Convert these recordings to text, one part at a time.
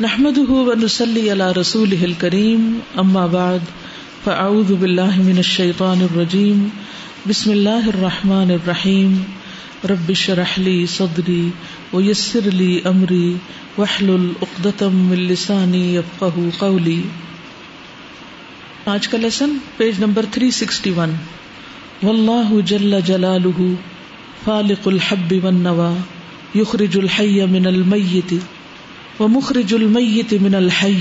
نحمده ونسلي على رسوله الكريم، أما بعد، فأعوذ بالله من الشيطان الرجيم. بسم الله الرحمن الرحيم. رب اشرح لي صدري ويسر لي أمري، واحلل عقدة من لساني يفقهوا آج کا لیسن پیج نمبر 361 والله جل جلاله فالق الحب والنوى، يخرج الحي من الميت ومخرج المیت من الحی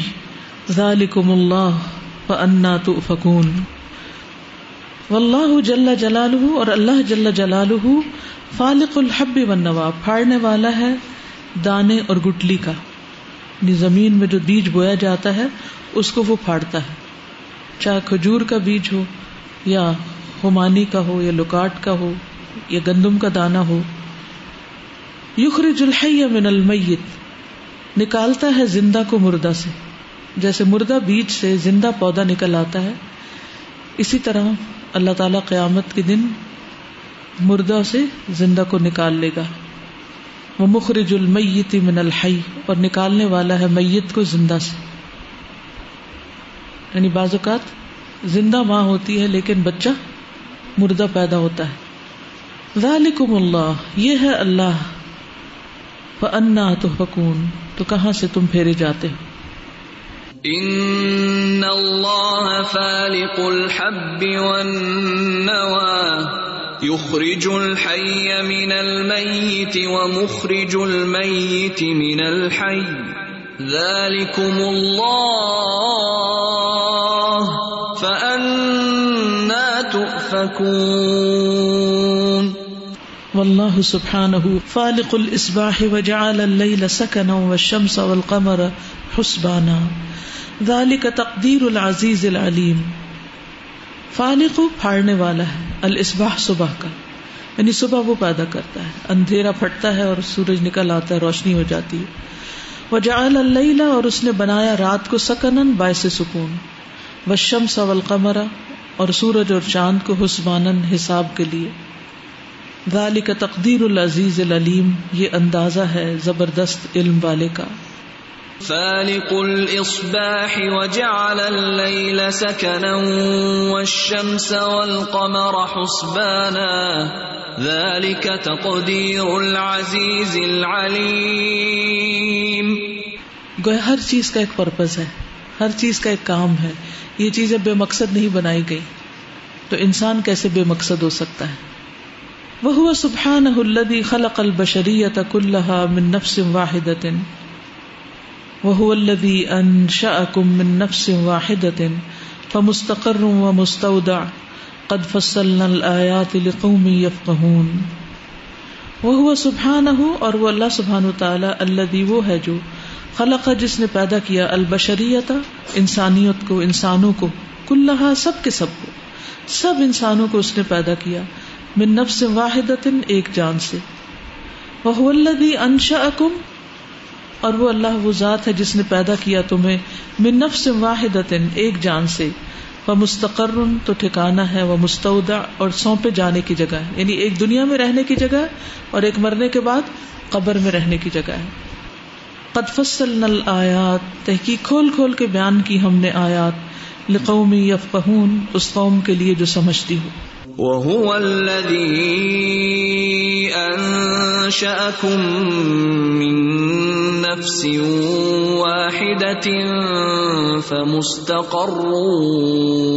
ذالکم اللہ فانا تؤفکون واللہ جل جلالہ اور اللہ جل جلالہ فالق الحب والنوا پھاڑنے والا ہے دانے اور گٹلی کا۔ یعنی زمین میں جو بیج بویا جاتا ہے، اس کو وہ پھاڑتا ہے۔ چاہے کھجور کا بیج ہو، یا ہمانی کا ہو، یا لکاٹ کا ہو، یا گندم کا دانا ہو۔ یخرج الحی من المیت نکالتا ہے زندہ کو مردہ سے۔ جیسے مردہ بیج سے زندہ پودا نکل آتا ہے، اسی طرح اللہ تعالی قیامت کے دن مردہ سے زندہ کو نکال لے گا۔ وہ مخرج المیت من الحی اور نکالنے والا ہے میت کو زندہ سے۔ یعنی بعض اوقات زندہ ماں ہوتی ہے لیکن بچہ مردہ پیدا ہوتا ہے۔ ذالکم اللہ یہ ہے اللہ۔ فانا تحفکون تو کہاں سے تم پھیرے جاتے ہو؟ ان اللہ فالق الحب والنوى، يخرج الحي من الميت ومخرج الميت من الحي. ذلكم الله فأنا تؤفكون. واللہ سبحانہ فالق الاسباح وجعل اللیل سکنا والشمس والقمر حسبانا. ذالک تقدیر العزیز العلیم. فالق پھاڑنے والا ہے، الاسباح صبح کا۔ یعنی صبح وہ پیدا کرتا ہے، اندھیرا پھٹتا ہے اور سورج نکل آتا ہے، روشنی ہو جاتی ہے۔ وجعل اللیل اور اس نے بنایا رات کو سکنن باعث سکون۔ والشمس والقمر اور سورج اور چاند کو حسبانن حساب کے لیے۔ ذالک تقدیر العزیز العلیم یہ اندازہ ہے زبردست علم والے کا۔ فالق الاصباح وجعل الليل سكنا والشمس والقمر حسبانا ذلك تقدير العزيز العليم گویا ہر چیز کا ایک پرپز ہے ہر چیز کا ایک کام ہے یہ چیزیں بے مقصد نہیں بنائی گئی۔ تو انسان کیسے بے مقصد ہو سکتا ہے؟ وہ سبحان الدی خلق البشریت کلحا من نفس واحد وہ الدی ان انشأکم من نفس واحد فمستقر و مستودع قد فصلنا الآیات لقوم یفقہون وہ سبحانہ اور وہ اللہ سبحانہ تعالی الذي وہ ہے جو خلق جس نے پیدا کیا البشریت، انسانیت کو، انسانوں کو، کلہا سب کے سب کو، سب انسانوں کو اس نے پیدا کیا۔ من نفس واحد ایک جان سے۔ وہ الذی انشأکم، اور وہ اللہ وہ ذات ہے جس نے پیدا کیا تمہیں۔ من نفس واحد ایک جان سے۔ وہ مستقر تو ٹھکانا ہے وہ مستعودہ اور سونپے جانے کی جگہ ہے۔ یعنی ایک دنیا میں رہنے کی جگہ اور ایک مرنے کے بعد قبر میں رہنے کی جگہ ہے۔ قد فصلنا الآیات، تحقیق کھول کھول کے بیان کی ہم نے آیات۔ لقومی یفقہون، اس قوم کے لیے جو سمجھتی ہو۔ وهو الذي انشاكم من نفس واحده فمستقر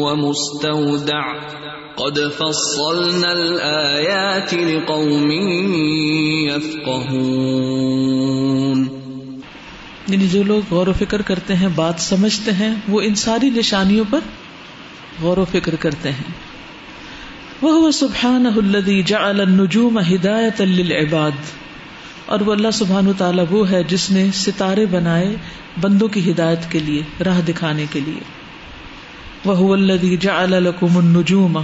ومستودع. قد فصلنا الايات لقوم يفقهون. یعنی جو لوگ غور و فکر کرتے ہیں، بات سمجھتے ہیں، وہ ان ساری نشانیوں پر غور و فکر کرتے ہیں۔ وہ سبحان الدی جا النجوم ہدایت للعباد۔ اور وہ اللہ سبحان تعالیٰ وہ ہے جس نے ستارے بنائے بندوں کی ہدایت کے لیے، راہ دکھانے کے لیے۔ وہ الدی جا الکم النجوم۔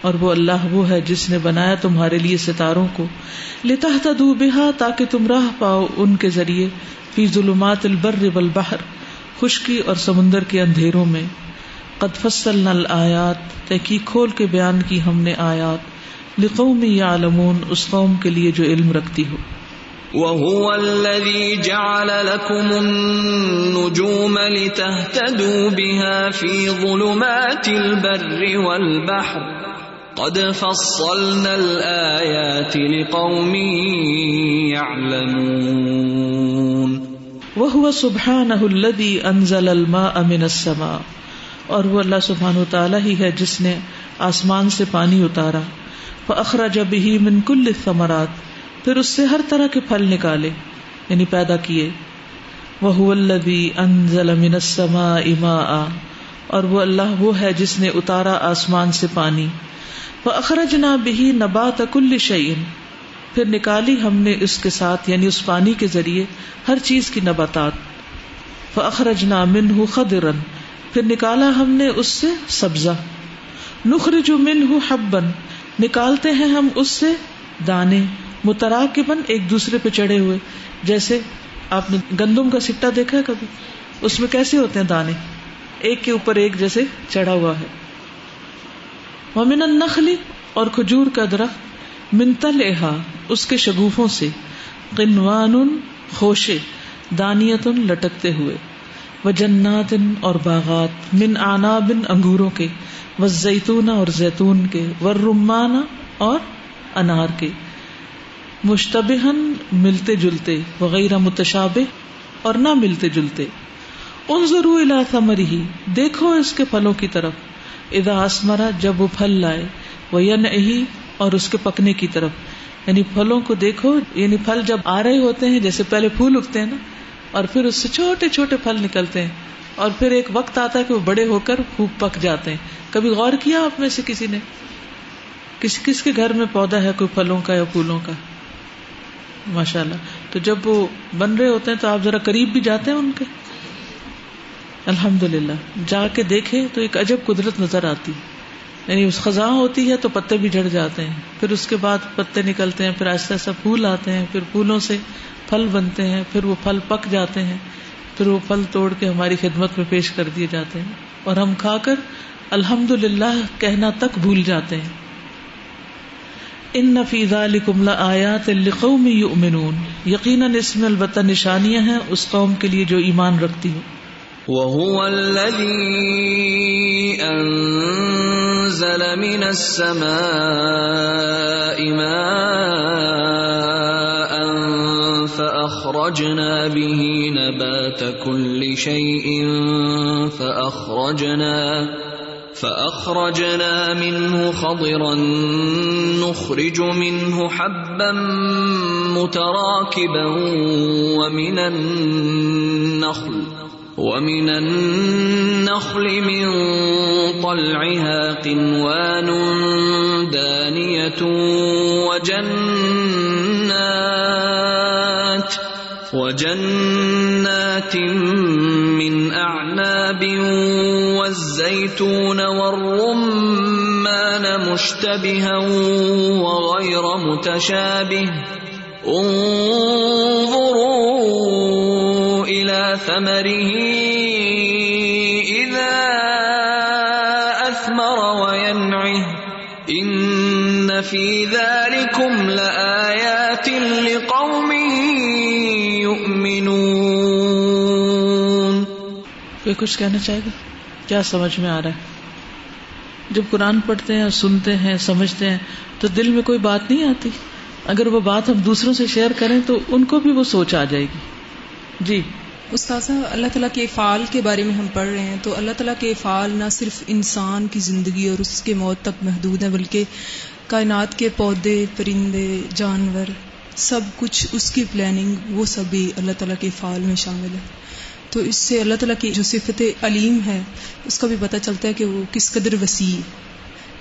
اور وہ اللہ وہ ہے جس نے بنایا تمہارے لیے ستاروں کو۔ لتا دو بہا تاکہ تم راہ پاؤ ان کے ذریعے۔ فی ظلمات البر والبحر۔ خشکی اور سمندر کے اندھیروں میں۔ قد فصلنا الآیات تحقیق کھول کے بیان کی ہم نے آیات۔ لقوم یعلمون اس قوم کے لیے جو علم رکھتی ہو۔ وهو الذي جعل لكم النجوم لتهتدوا بها في ظلمات البر والبحر قد فصلنا الآيات لقوم يعلمون۔ وہ سبحانہ الذي انزل الماء من السماء۔ اور وہ اللہ سبحانہ تعالیٰ ہی ہے جس نے آسمان سے پانی اتارا۔ فاخرج به من كل الثمرات۔ پھر اس سے ہر طرح کے پھل نکالے یعنی پیدا کیے۔ وہ الذي انزل من السماء ماء۔ اور وہ اللہ وہ ہے جس نے اتارا آسمان سے پانی۔ فاخرجنا به نبات كل شيء۔ پھر نکالی ہم نے اس کے ساتھ یعنی اس پانی کے ذریعے، ہر چیز کی نباتات۔ فاخرجنا منه خضرا۔ پھر نکالا ہم نے اس سے سبزہ۔ نخرج منه حبا۔ نکالتے ہیں ہم اس سے دانے۔ متراکبن ایک دوسرے پہ چڑھے ہوئے۔ جیسے آپ نے گندم کا سٹا دیکھا ہے کبھی؟ اس میں کیسے ہوتے ہیں دانے؟ ایک کے اوپر ایک جیسے چڑھا ہوا ہے۔ ومن النخل اور کھجور کا درخت منتل احا اس کے شگوفوں سے قنوان خوشے دانیت لٹکتے ہوئے۔ و جنات اور باغات من آنا بن انگوروں کے، و زیتون اور زیتون کے ور رمانہ اور انار کے۔ مشتبہن ملتے جلتے وغیرہ متشابہ اور نہ ملتے جلتے۔ ان ضرور الا ہی دیکھو اس کے پھلوں کی طرف۔ ادا آسمرا جب وہ پھل لائے وہ ی اور اس کے پکنے کی طرف۔ یعنی پھلوں کو دیکھو یعنی پھل جب آ رہے ہوتے ہیں، جیسے پہلے پھول اگتے ہیں نا اور پھر اس سے چھوٹے چھوٹے پھل نکلتے ہیں اور پھر ایک وقت آتا ہے کہ وہ بڑے ہو کر خوب پک جاتے ہیں۔ کبھی غور کیا آپ میں سے کسی نے؟ کسی کس کے گھر میں پودا ہے کوئی پھلوں کا یا پھولوں کا؟ ماشاء اللہ تو جب وہ بن رہے ہوتے ہیں تو آپ ذرا قریب بھی جاتے ہیں ان کے؟ الحمد للہ جا کے دیکھے تو ایک عجب قدرت نظر آتی۔ یعنی اس خزاں ہوتی ہے تو پتے بھی جھڑ جاتے ہیں۔ پھر اس کے بعد پتے نکلتے ہیں، پھر ایسا ایسا پھول آتے ہیں، پھر پھولوں سے پھل بنتے ہیں، پھر وہ پھل پک جاتے ہیں، پھر وہ پھل توڑ کے ہماری خدمت میں پیش کر دیے جاتے ہیں۔ اور ہم کھا کر الحمد للہ کہنا تک بھول جاتے ہیں۔ ان نفیز علیکم آیات القوم یؤمنون یقیناً اس میں البتہ نشانیاں ہیں اس قوم کے لیے جو ایمان رکھتی ہوں وهو الذي أنزل من السماء ماء فأخرجنا به نبات كل شيء فأخرجنا فأخرجنا منه خضرا نخرج منه حبا متراكبا ومن النخل ومن النخل من طلعها قنوان دانية وجنات وجنات من أعناب والزيتون والرمان مشتبها وغير متشابه. انظروا إلى ثمره إذا أثمر وينعه. إن في ذلكم کوئی کچھ کہنا چاہے گا؟ کیا سمجھ میں آ رہا ہے؟ جب قرآن پڑھتے ہیں، سنتے ہیں، سمجھتے ہیں، تو دل میں کوئی بات نہیں آتی۔ اگر وہ بات ہم دوسروں سے شیئر کریں تو ان کو بھی وہ سوچ آ جائے گی۔ جی۔ استاذہ، اللہ تعالیٰ کے افعال کے بارے میں ہم پڑھ رہے ہیں تو اللہ تعالیٰ کے افعال نہ صرف انسان کی زندگی اور اس کے موت تک محدود ہیں، بلکہ کائنات کے پودے، پرندے، جانور، سب کچھ اس کی پلاننگ وہ سب بھی اللہ تعالیٰ کے افعال میں شامل ہے تو اس سے اللہ تعالیٰ کی جو صفت علیم ہے، اس کا بھی پتہ چلتا ہے کہ وہ کس قدر وسیع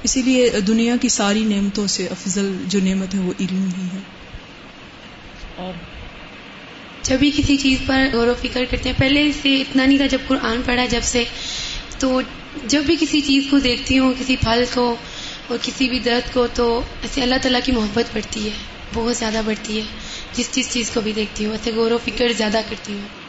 اسی لیے دنیا کی ساری نعمتوں سے افضل جو نعمت ہے، وہ علم ہی ہے۔ اور جب بھی کسی چیز پر غور و فکر کرتے ہیں، پہلے سے اتنا نہیں تھا جب قرآن پڑھا، جب سے تو جب بھی کسی چیز کو دیکھتی ہوں، کسی پھل کو اور کسی بھی درد کو، تو ایسے اللہ تعالیٰ کی محبت بڑھتی ہے، بہت زیادہ بڑھتی ہے، جس جس چیز کو بھی دیکھتی ہوں، ایسے غور و فکر زیادہ کرتی ہوں۔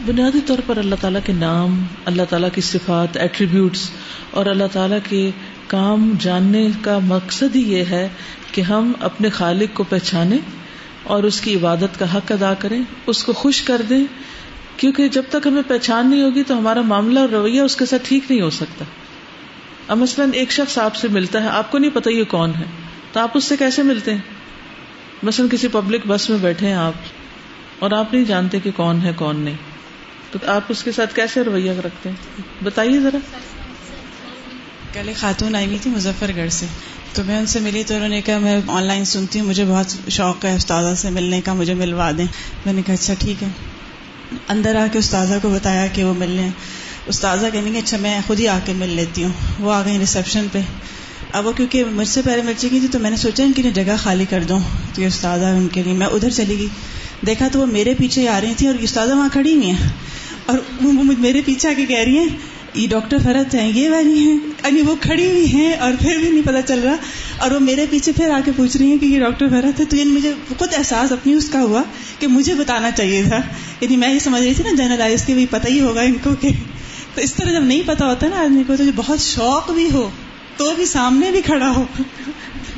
بنیادی طور پر اللہ تعالیٰ کے نام، اللہ تعالیٰ کی صفات ایٹریبیوٹس اور اللہ تعالیٰ کے کام جاننے کا مقصد ہی یہ ہے کہ ہم اپنے خالق کو پہچانے اور اس کی عبادت کا حق ادا کریں، اس کو خوش کر دیں۔ کیونکہ جب تک ہمیں پہچان نہیں ہوگی تو ہمارا معاملہ اور رویہ اس کے ساتھ ٹھیک نہیں ہو سکتا۔ اب مثلاً ایک شخص آپ سے ملتا ہے، آپ کو نہیں پتا یہ کون ہے، تو آپ اس سے کیسے ملتے ہیں؟ مثلاً کسی پبلک بس میں بیٹھے ہیں آپ اور آپ نہیں جانتے کہ کون ہے، کون نہیں۔ تو آپ اس کے ساتھ کیسے رویہ رکھتے ہیں؟ بتائیے ذرا۔ کل ایک خاتون آئی ہوئی تھی مظفر گڑھ سے۔ تو میں ان سے ملی تو انہوں نے کہا، میں آن لائن سنتی ہوں، مجھے بہت شوق ہے استاذہ سے ملنے کا، مجھے ملوا دیں۔ میں نے کہا اچھا ٹھیک ہے۔ اندر آ کے استاذہ کو بتایا کہ وہ ملنے استاذہ کہنے کہ اچھا میں خود ہی آ کے مل لیتی ہوں۔ وہ آ گئی ریسیپشن پہ۔ اب وہ کیونکہ مجھ سے پہلے مل چکی تھی، تو میں نے سوچا ان کی جگہ خالی کر دوں، تو یہ استاذہ ان کے لیے۔ میں ادھر چلی گئی۔ دیکھا تو وہ میرے پیچھے آ رہی تھی اور استاذہ وہاں کھڑی ہوئی ہیں۔ اور وہ میرے پیچھے آ کے کہہ رہی ہیں یہ ڈاکٹر فرت ہیں یہ والی ہیں. یعنی وہ کھڑی ہوئی ہیں اور پھر بھی نہیں پتا چل رہا۔ اور وہ میرے پیچھے پھر آ کے پوچھ رہی ہیں کہ یہ ڈاکٹر فرت ہے، تو یعنی مجھے خود احساس اپنی اس کا ہوا کہ مجھے بتانا چاہیے تھا۔ یعنی میں یہ سمجھ رہی تھی نا جنرلائز کے، بھی پتہ ہی ہوگا ان کو کہ۔ تو اس طرح جب نہیں پتا ہوتا نا آدمی کو، تو بہت شوق بھی ہو، تو بھی سامنے بھی کھڑا ہو۔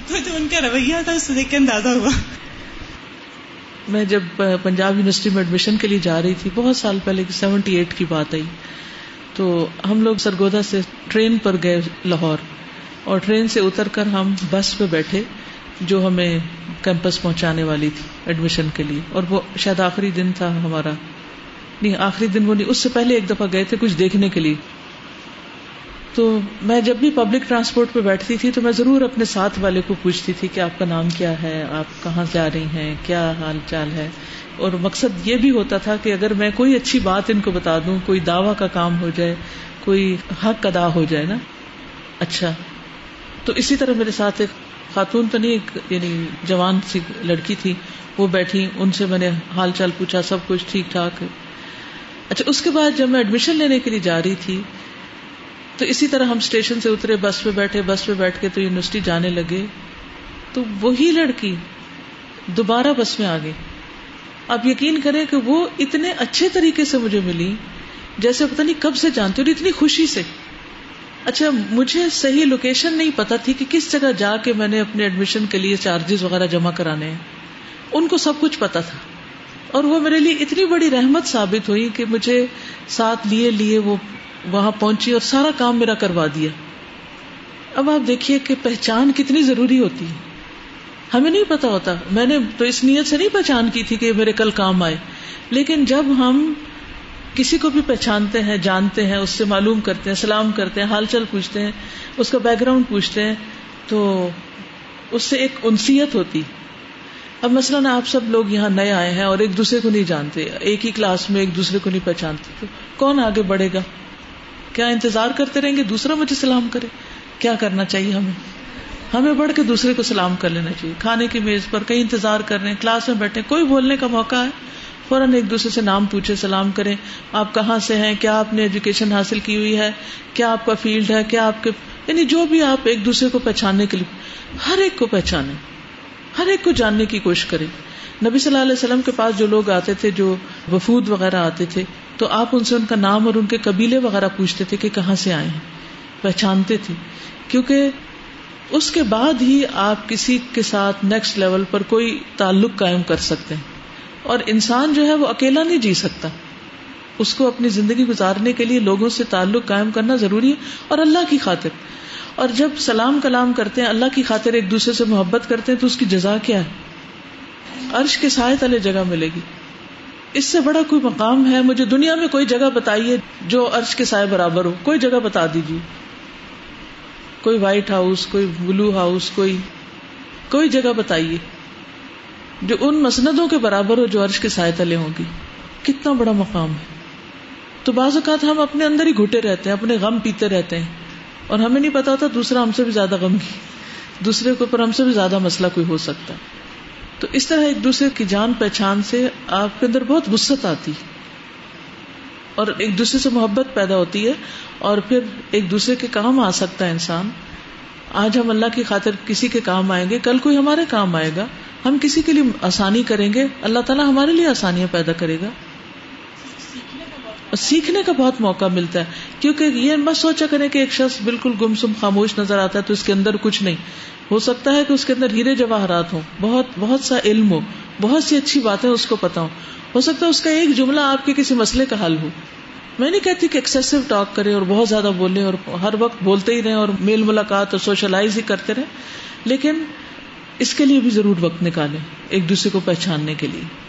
تو جو ان کا رویہ تھا، اس سے دیکھ کے اندازہ ہوا۔ میں جب پنجاب یونیورسٹی میں ایڈمیشن کے لیے جا رہی تھی، بہت سال پہلے سیونٹی ایٹ کی بات آئی۔ تو ہم لوگ سرگودا سے ٹرین پر گئے لاہور اور ٹرین سے اتر کر ہم بس پہ بیٹھے، جو ہمیں کیمپس پہنچانے والی تھی ایڈمیشن کے لیے۔ اور وہ شاید آخری دن تھا ہمارا۔ نہیں، آخری دن وہ نہیں، اس سے پہلے ایک دفعہ گئے تھے کچھ دیکھنے کے لیے۔ تو میں جب بھی پبلک ٹرانسپورٹ پہ بیٹھتی تھی تو میں ضرور اپنے ساتھ والے کو پوچھتی تھی کہ آپ کا نام کیا ہے، آپ کہاں جا رہی ہیں، کیا حال چال ہے؟ اور مقصد یہ بھی ہوتا تھا کہ اگر میں کوئی اچھی بات ان کو بتا دوں، کوئی دعوی کا کام ہو جائے، کوئی حق ادا ہو جائے نا؟ اچھا۔ تو اسی طرح میرے ساتھ ایک خاتون تو نہیں، ایک یعنی جوان سی لڑکی تھی، وہ بیٹھی، ان سے میں نے حال چال پوچھا، سب کچھ ٹھیک ٹھاک۔ اچھا اس کے بعد جب میں ایڈمیشن لینے کے لیے جا رہی تھی تو اسی طرح ہم اسٹیشن سے اترے، بس پہ بیٹھے، بس پہ بیٹھ کے تو یونیورسٹی جانے لگے۔ تو وہی لڑکی دوبارہ بس میں آ گئی آپ یقین کریں کہ وہ اتنے اچھے طریقے سے مجھے ملی، جیسے پتا نہیں کب سے جانتی، اور اتنی خوشی سے۔ اچھا مجھے صحیح لوکیشن نہیں پتا تھی کہ کس جگہ جا کے میں نے اپنے ایڈمیشن کے لیے چارجز وغیرہ جمع کرانے ہیں۔ ان کو سب کچھ پتا تھا۔ اور وہ میرے لیے اتنی بڑی رحمت ثابت ہوئی کہ مجھے ساتھ لیے لیے وہ وہاں پہنچی اور سارا کام میرا کروا دیا۔ اب آپ دیکھیے کہ پہچان کتنی ضروری ہوتی ہے۔ ہمیں نہیں پتا ہوتا۔ میں نے تو اس نیت سے نہیں پہچان کی تھی کہ میرے کل کام آئے۔ لیکن جب ہم کسی کو بھی پہچانتے ہیں، جانتے ہیں، اس سے معلوم کرتے ہیں، سلام کرتے ہیں، حال چال پوچھتے ہیں، اس کا بیک گراؤنڈ پوچھتے ہیں، تو اس سے ایک انسیت ہوتی۔ اب مثلاً آپ سب لوگ یہاں نئے آئے ہیں اور ایک دوسرے کو نہیں جانتے، ایک ہی کلاس میں ایک دوسرے کو نہیں پہچانتے، تو کون آگے بڑھے گا؟ کیا انتظار کرتے رہیں گے؟ دوسرا مجھے سلام کرے۔ کیا کرنا چاہیے ہمیں؟ ہمیں بڑھ کے دوسرے کو سلام کر لینا چاہیے۔ کھانے کی میز پر کہیں انتظار کر رہے ہیں، کلاس میں بیٹھے کوئی بولنے کا موقع ہے؟ فوراً ایک دوسرے سے نام پوچھے، سلام کریں۔ آپ کہاں سے ہیں؟ کیا آپ نے ایجوکیشن حاصل کی ہوئی ہے؟ کیا آپ کا فیلڈ ہے؟ کیا آپ کے یعنی جو بھی آپ ایک دوسرے کو پہچاننے کے لیے ہر ایک کو پہچانے۔ ہر ایک کو جاننے کی کوشش کریں۔ نبی صلی اللہ علیہ وسلم کے پاس جو لوگ آتے تھے، جو وفود وغیرہ آتے تھے تو آپ ان سے ان کا نام اور ان کے قبیلے وغیرہ پوچھتے تھے کہ کہاں سے آئے ہیں۔ پہچانتے تھے۔ کیونکہ اس کے بعد ہی آپ کسی کے ساتھ نیکسٹ لیول پر کوئی تعلق قائم کر سکتے ہیں۔ اور انسان جو ہے وہ اکیلا نہیں جی سکتا۔ اس کو اپنی زندگی گزارنے کے لیے لوگوں سے تعلق قائم کرنا ضروری ہے اور اللہ کی خاطر۔ اور جب سلام کلام کرتے ہیں، اللہ کی خاطر ایک دوسرے سے محبت کرتے ہیں، تو اس کی جزا کیا ہے؟ عرش کے سائے تلے جگہ ملے گی۔ اس سے بڑا کوئی مقام ہے؟ مجھے دنیا میں کوئی جگہ بتائیے جو عرش کے سائے برابر ہو۔ کوئی جگہ بتا دیجیے۔ کوئی وائٹ ہاؤس کوئی بلو ہاؤس کوئی کوئی جگہ بتائیے جو ان مسندوں کے برابر ہو جو عرش کے سائے تلے ہوں گی۔ کتنا بڑا مقام ہے۔ تو بعض اوقات ہم اپنے اندر ہی گھٹے رہتے ہیں، اپنے غم پیتے رہتے ہیں۔ اور ہمیں نہیں پتا ہوتا دوسرا ہم سے بھی زیادہ غم کی، دوسرے کے اوپر ہم سے بھی زیادہ مسئلہ کوئی ہو سکتا ہے۔ تو اس طرح ایک دوسرے کی جان پہچان سے آپ کے اندر بہت وسط آتی اور ایک دوسرے سے محبت پیدا ہوتی ہے اور پھر ایک دوسرے کے کام آ سکتا ہے انسان۔ آج ہم اللہ کی خاطر کسی کے کام آئیں گے، کل کوئی ہمارے کام آئے گا۔ ہم کسی کے لیے آسانی کریں گے، اللہ تعالیٰ ہمارے لیے آسانیاں پیدا کرے گا۔ سیکھنے کا بہت موقع ملتا ہے، کیونکہ یہ مت سوچا کریں کہ ایک شخص بالکل گمسم خاموش نظر آتا ہے تو اس کے اندر کچھ نہیں۔ ہو سکتا ہے کہ اس کے اندر ہیرے جواہرات ہوں، بہت بہت سا علم ہو، بہت سی اچھی باتیں اس کو پتا ہوں۔ ہو سکتا ہے اس کا ایک جملہ آپ کے کسی مسئلے کا حل ہو۔ میں نہیں کہتی کہ ایکسیسو ٹاک کرے اور بہت زیادہ بولے اور ہر وقت بولتے ہی رہے اور میل ملاقات اور سوشلائز ہی کرتے رہے لیکن اس کے لیے بھی ضرور وقت نکالیں ایک دوسرے کو پہچاننے کے لیے۔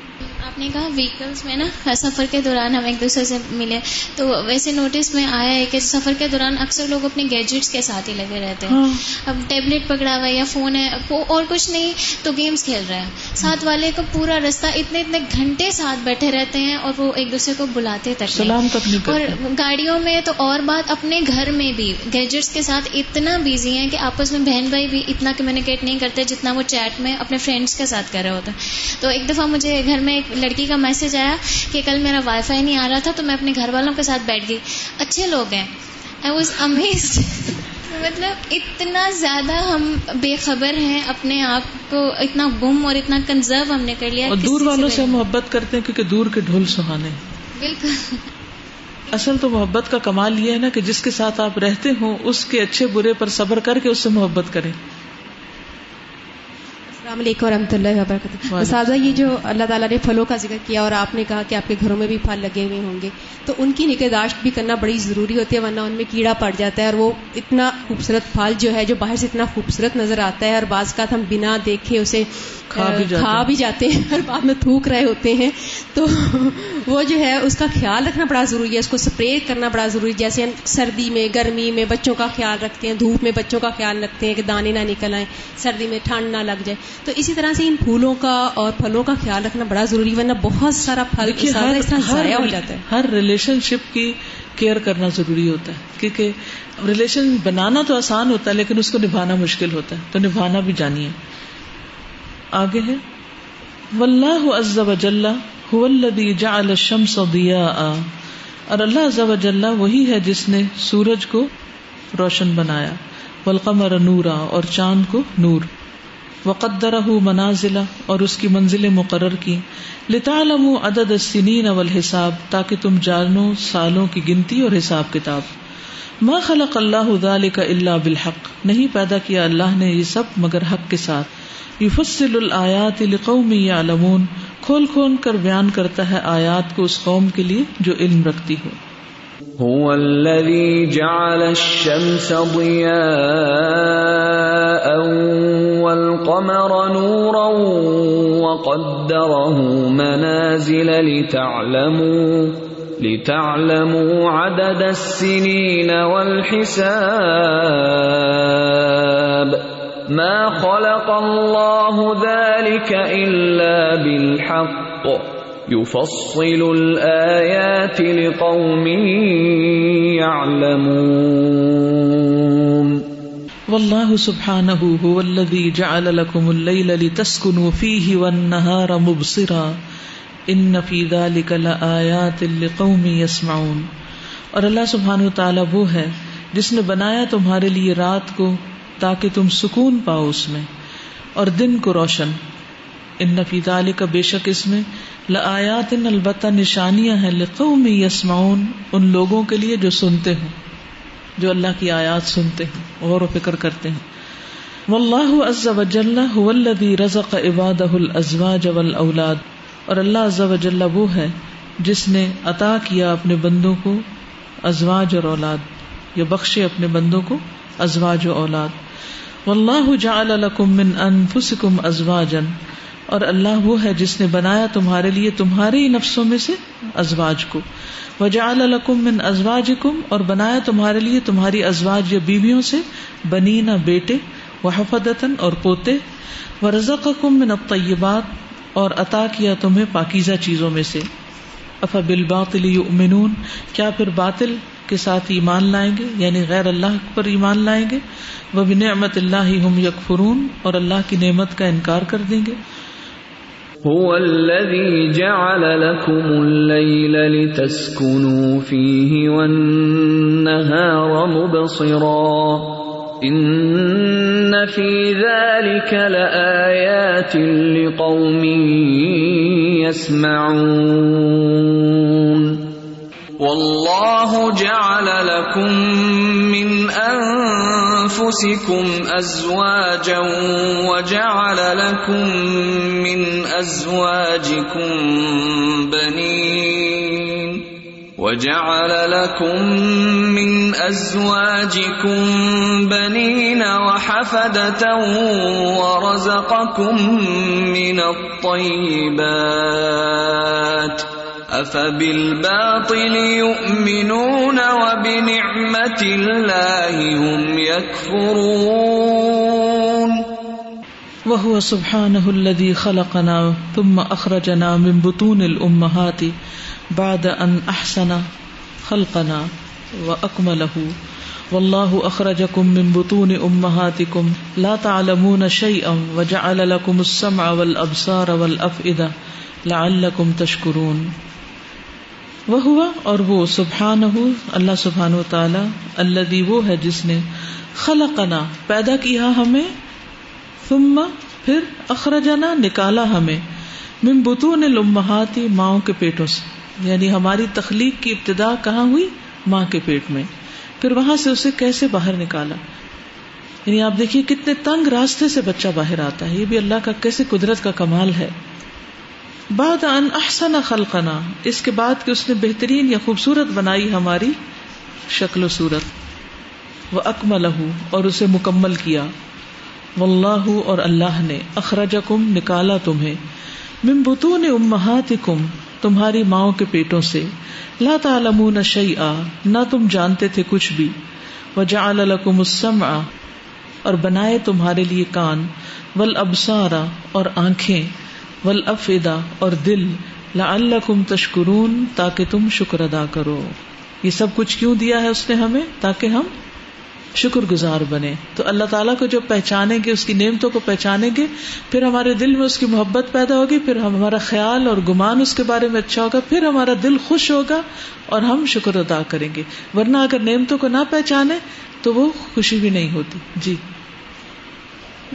آپ نے کہا ویکلس میں نا سفر کے دوران ہم ایک دوسرے سے ملے۔ تو ویسے نوٹس میں آیا ہے کہ سفر کے دوران اکثر لوگ اپنے گیجٹس کے ساتھ ہی لگے رہتے ہیں۔ ہاں۔ اب ٹیبلٹ پکڑا ہوا ہے یا فون ہے اور کچھ نہیں تو گیمز کھیل رہے ہیں۔ ساتھ والے کو پورا رستہ اتنے اتنے گھنٹے ساتھ بیٹھے رہتے ہیں اور وہ ایک دوسرے کو بلاتے تک اور گاڑیوں میں تو اور بات اپنے گھر میں بھی گیجٹس کے ساتھ اتنا بزی ہیں کہ آپس میں بہن بھائی بھی اتنا کمیونیکیٹ نہیں کرتے جتنا وہ چیٹ میں اپنے فرینڈس کے ساتھ کر رہے ہوتے ہیں۔ تو ایک دفعہ مجھے گھر میں ایک لڑکی کا میسج آیا کہ کل میرا وائی فائی نہیں آ رہا تھا تو میں اپنے گھر والوں کے ساتھ بیٹھ گئی۔ اچھے لوگ ہیں۔ آئی واز امیز مطلب اتنا زیادہ ہم بے خبر ہیں اپنے آپ کو اتنا گم اور اتنا کنزرو ہم نے کر لیا اور دور والوں سے محبت کرتے ہیں کیونکہ دور کے ڈھول سہانے بالکل۔ اصل تو محبت کا کمال یہ ہے نا کہ جس کے ساتھ آپ رہتے ہوں اس کے اچھے برے پر صبر کر کے اس سے محبت کریں۔ السلام علیکم و رحمۃ اللہ وبرکاتہ۔ اساتذہ یہ جو اللہ تعالیٰ نے پھلوں کا ذکر کیا اور آپ نے کہا کہ آپ کے گھروں میں بھی پھل لگے ہوئے ہوں گے تو ان کی نگہداشت بھی کرنا بڑی ضروری ہوتی ہے ورنہ ان میں کیڑا پڑ جاتا ہے اور وہ اتنا خوبصورت پھل جو ہے جو باہر سے اتنا خوبصورت نظر آتا ہے اور بعض کا ہم بنا دیکھے اسے کھا بھی۔ بھی جاتے ہیں اور بعد میں تھوک رہے ہوتے ہیں۔ تو وہ جو ہے اس کا خیال رکھنا بڑا ضروری ہے اس کو اسپرے کرنا بڑا ضروری ہے۔ جیسے ہم سردی میں گرمی میں بچوں کا خیال رکھتے ہیں دھوپ میں بچوں کا خیال رکھتے ہیں کہ دانے نہ نکل آئیں سردی میں ٹھنڈ نہ لگ جائے۔ تو اسی طرح سے ان پھولوں کا اور پھلوں کا خیال رکھنا بڑا ضروری ورنہ بہت سارا پھل اس طرح ضائع ہو جاتا ہے۔ ہر ریلیشن شپ کی کیئر کرنا ضروری ہوتا ہے کیونکہ ریلیشن بنانا تو آسان ہوتا ہے لیکن اس کو نبھانا مشکل ہوتا ہے۔ تو نبھانا بھی جانیے۔ آگے ہے واللہ عز وجل هو الذی جعل الشمس ضیاء اور اللہ عز وجل وہی ہے جس نے سورج کو روشن بنایا والقمر نورا اور چاند کو نور۔ وقدرہ منازلہ اور اس کی منزلیں مقرر کی۔ لتعلموا عدد السنین والحساب، تاکہ تم جانو سالوں کی گنتی اور حساب کتاب۔ ما خلق اللہ ذلك الا بالحق۔ نہیں پیدا کیا اللہ نے یہ سب مگر حق کے ساتھ۔ یفصل الآیات لقوم یعلمون۔ کھول کھول کر بیان کرتا ہے آیات کو اس قوم کے لیے جو علم رکھتی ہو۔ هو الذي جعل الشمس ضياء والقمر نورا وقدره منازل لتعلموا لتعلموا عدد السنين والحساب ما خلق الله ذلك إلا بالحق يفصل الآيات لقوم يعلمون واللہ سبحانہ هو الذی جعل لکم اللیل لتسکنوا فیہ والنہار مبصرا ان فی ذلک لآیات لقوم یسمعون اور اللہ سبحانہ تعالی وہ ہے جس نے بنایا تمہارے لیے رات کو تاکہ تم سکون پاؤ اس میں اور دن کو روشن۔ ان فی ذلک بے شک اس میں لآیات البتہ نشانیاں ہیں لقوم یسمعون ان لوگوں کے لیے جو سنتے ہوں۔ جو اللہ کی آیات سنتے ہیں، غور و فکر کرتے ہیں۔ واللہ عز وجل هو الذی رزق عبادہ الازواج والاولاد۔ اور اللہ عز وجل وہ ہے جس نے عطا کیا اپنے بندوں کو ازواج اور اولاد۔ یا بخشے اپنے بندوں کو ازواج و اولاد۔ واللہ جعل لکم من انفسکم ازواجا۔ اور اللہ وہ ہے جس نے بنایا تمہارے لیے تمہارے ہی نفسوں میں سے ازواج کو۔ وجعل لکم من ازواجکم اور بنایا تمہارے لیے تمہاری ازواج یا بیویوں سے بنینا بیٹے وحفدتن اور پوتے۔ ورزقکم من الطیبات اور عطا کیا تمہیں پاکیزہ چیزوں میں سے۔ افا بالباطل یؤمنون کیا پھر باطل کے ساتھ ایمان لائیں گے؟ یعنی غیر اللہ پر ایمان لائیں گے؟ وہ بنعمت اللہ ہم یکفرون اور اللہ کی نعمت کا انکار کر دیں گے۔ هو الذي جعل لكم الليل لتسكنوا فيه والنهار مبصرا. إن في ذلك لآيات لقوم يسمعون. والله جعل لكم من انفسكم ازواجا وجعل لكم من ازواجكم بنين وجعل لكم من ازواجكم بنين وحفدة ورزقكم من الطيبات افبالباطل يؤمنون وبنعمة الله هم يكفرون وهو سبحانه الذي خلقنا ثم اخرجنا من بطون الامهات بعد ان احسن خلقنا واكمله والله اخرجكم من بطون امهاتكم لا تعلمون شيئا وجعل لكم السمع والابصار والافئده لعلكم تشكرون وہ ہوا اور وہ سبحان ہو اللہ سبحان و تعالی اللہ وہ ہے جس نے خلقنا، پیدا کیا ہمیں، ثم پھر اخرجنا، نکالا ہمیں، من بطون الامہاتی، ماؤں کے پیٹوں سے۔ یعنی ہماری تخلیق کی ابتدا کہاں ہوئی؟ ماں کے پیٹ میں۔ پھر وہاں سے اسے کیسے باہر نکالا؟ یعنی آپ دیکھیے کتنے تنگ راستے سے بچہ باہر آتا ہے۔ یہ بھی اللہ کا کیسے قدرت کا کمال ہے۔ بعد ان احسن خلقنا، اس کے بعد کہ اس نے بہترین یا خوبصورت بنائی ہماری شکل و صورت۔ وہ اکمل اور اسے مکمل کیا۔ واللہ اور اللہ نے، اخرجکم، نکالا تمہیں۔ من بطون امہاتکم، تمہاری ماؤں کے پیٹوں سے۔ لا تعلمون شیئا، نہ تم جانتے تھے کچھ بھی۔ وجعل لکم السمع، اور بنائے تمہارے لیے کان۔ والابصار، اور آنکھیں۔ ولافدا اور دل لعلکم تشکرون تاکہ تم شکر ادا کرو۔ یہ سب کچھ کیوں دیا ہے اس نے ہمیں؟ تاکہ ہم شکر گزار بنے تو اللہ تعالیٰ کو جب پہچانیں گے، اس کی نعمتوں کو پہچانیں گے، پھر ہمارے دل میں اس کی محبت پیدا ہوگی، پھر ہمارا خیال اور گمان اس کے بارے میں اچھا ہوگا، پھر ہمارا دل خوش ہوگا اور ہم شکر ادا کریں گے۔ ورنہ اگر نعمتوں کو نہ پہچانے تو وہ خوشی بھی نہیں ہوتی۔ جی۔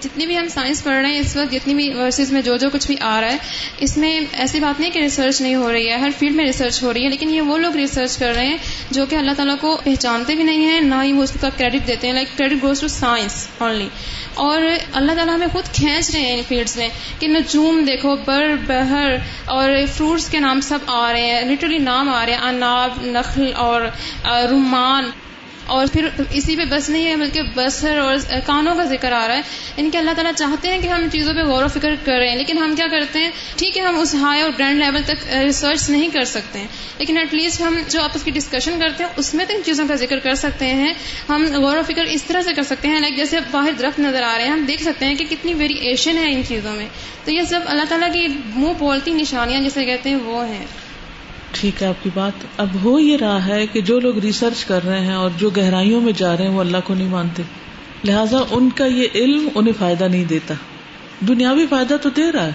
جتنی بھی ہم سائنس پڑھ رہے ہیں، اس وقت جتنی بھی ورسز میں جو جو کچھ بھی آ رہا ہے، اس میں ایسی بات نہیں کہ ریسرچ نہیں ہو رہی ہے، ہر فیلڈ میں ریسرچ ہو رہی ہے، لیکن یہ وہ لوگ ریسرچ کر رہے ہیں جو کہ اللہ تعالیٰ کو پہچانتے بھی نہیں ہیں، نہ ہی وہ اس کا کریڈٹ دیتے ہیں like credit goes to science only اور اللہ تعالیٰ ہمیں خود کھینچ رہے ہیں ان فیلڈس میں کہ نجوم دیکھو، بر، بہر اور فروٹس کے نام سب آ رہے ہیں لٹرلی نام آ رہے ہیں، اناب، نخل اور رومان اور پھر اسی پہ بس نہیں ہے، بلکہ بسر اور کانوں کا ذکر آ رہا ہے۔ ان کے اللہ تعالیٰ چاہتے ہیں کہ ہم چیزوں پہ غور و فکر کریں، لیکن ہم کیا کرتے ہیں؟ ٹھیک ہے، ہم اس ہائی اور گرینڈ لیول تک ریسرچ نہیں کر سکتے ہیں، لیکن ایٹ لیسٹ ہم جو آپس کی ڈسکشن کرتے ہیں، اس میں تو ان چیزوں کا ذکر کر سکتے ہیں۔ ہم غور و فکر اس طرح سے کر سکتے ہیں لائک جیسے باہر درخت نظر آ رہے ہیں، ہم دیکھ سکتے ہیں کہ کتنی ویریشن ہے ان چیزوں میں۔ تو یہ سب اللہ تعالیٰ کی منہ بولتی نشانیاں جسے کہتے ہیں، وہ ہیں۔ ٹھیک ہے آپ کی بات۔ اب ہو یہ رہا ہے کہ جو لوگ ریسرچ کر رہے ہیں اور جو گہرائیوں میں جا رہے ہیں وہ اللہ کو نہیں مانتے۔ لہٰذا ان کا یہ علم انہیں فائدہ نہیں دیتا۔ دنیاوی فائدہ تو دے رہا ہے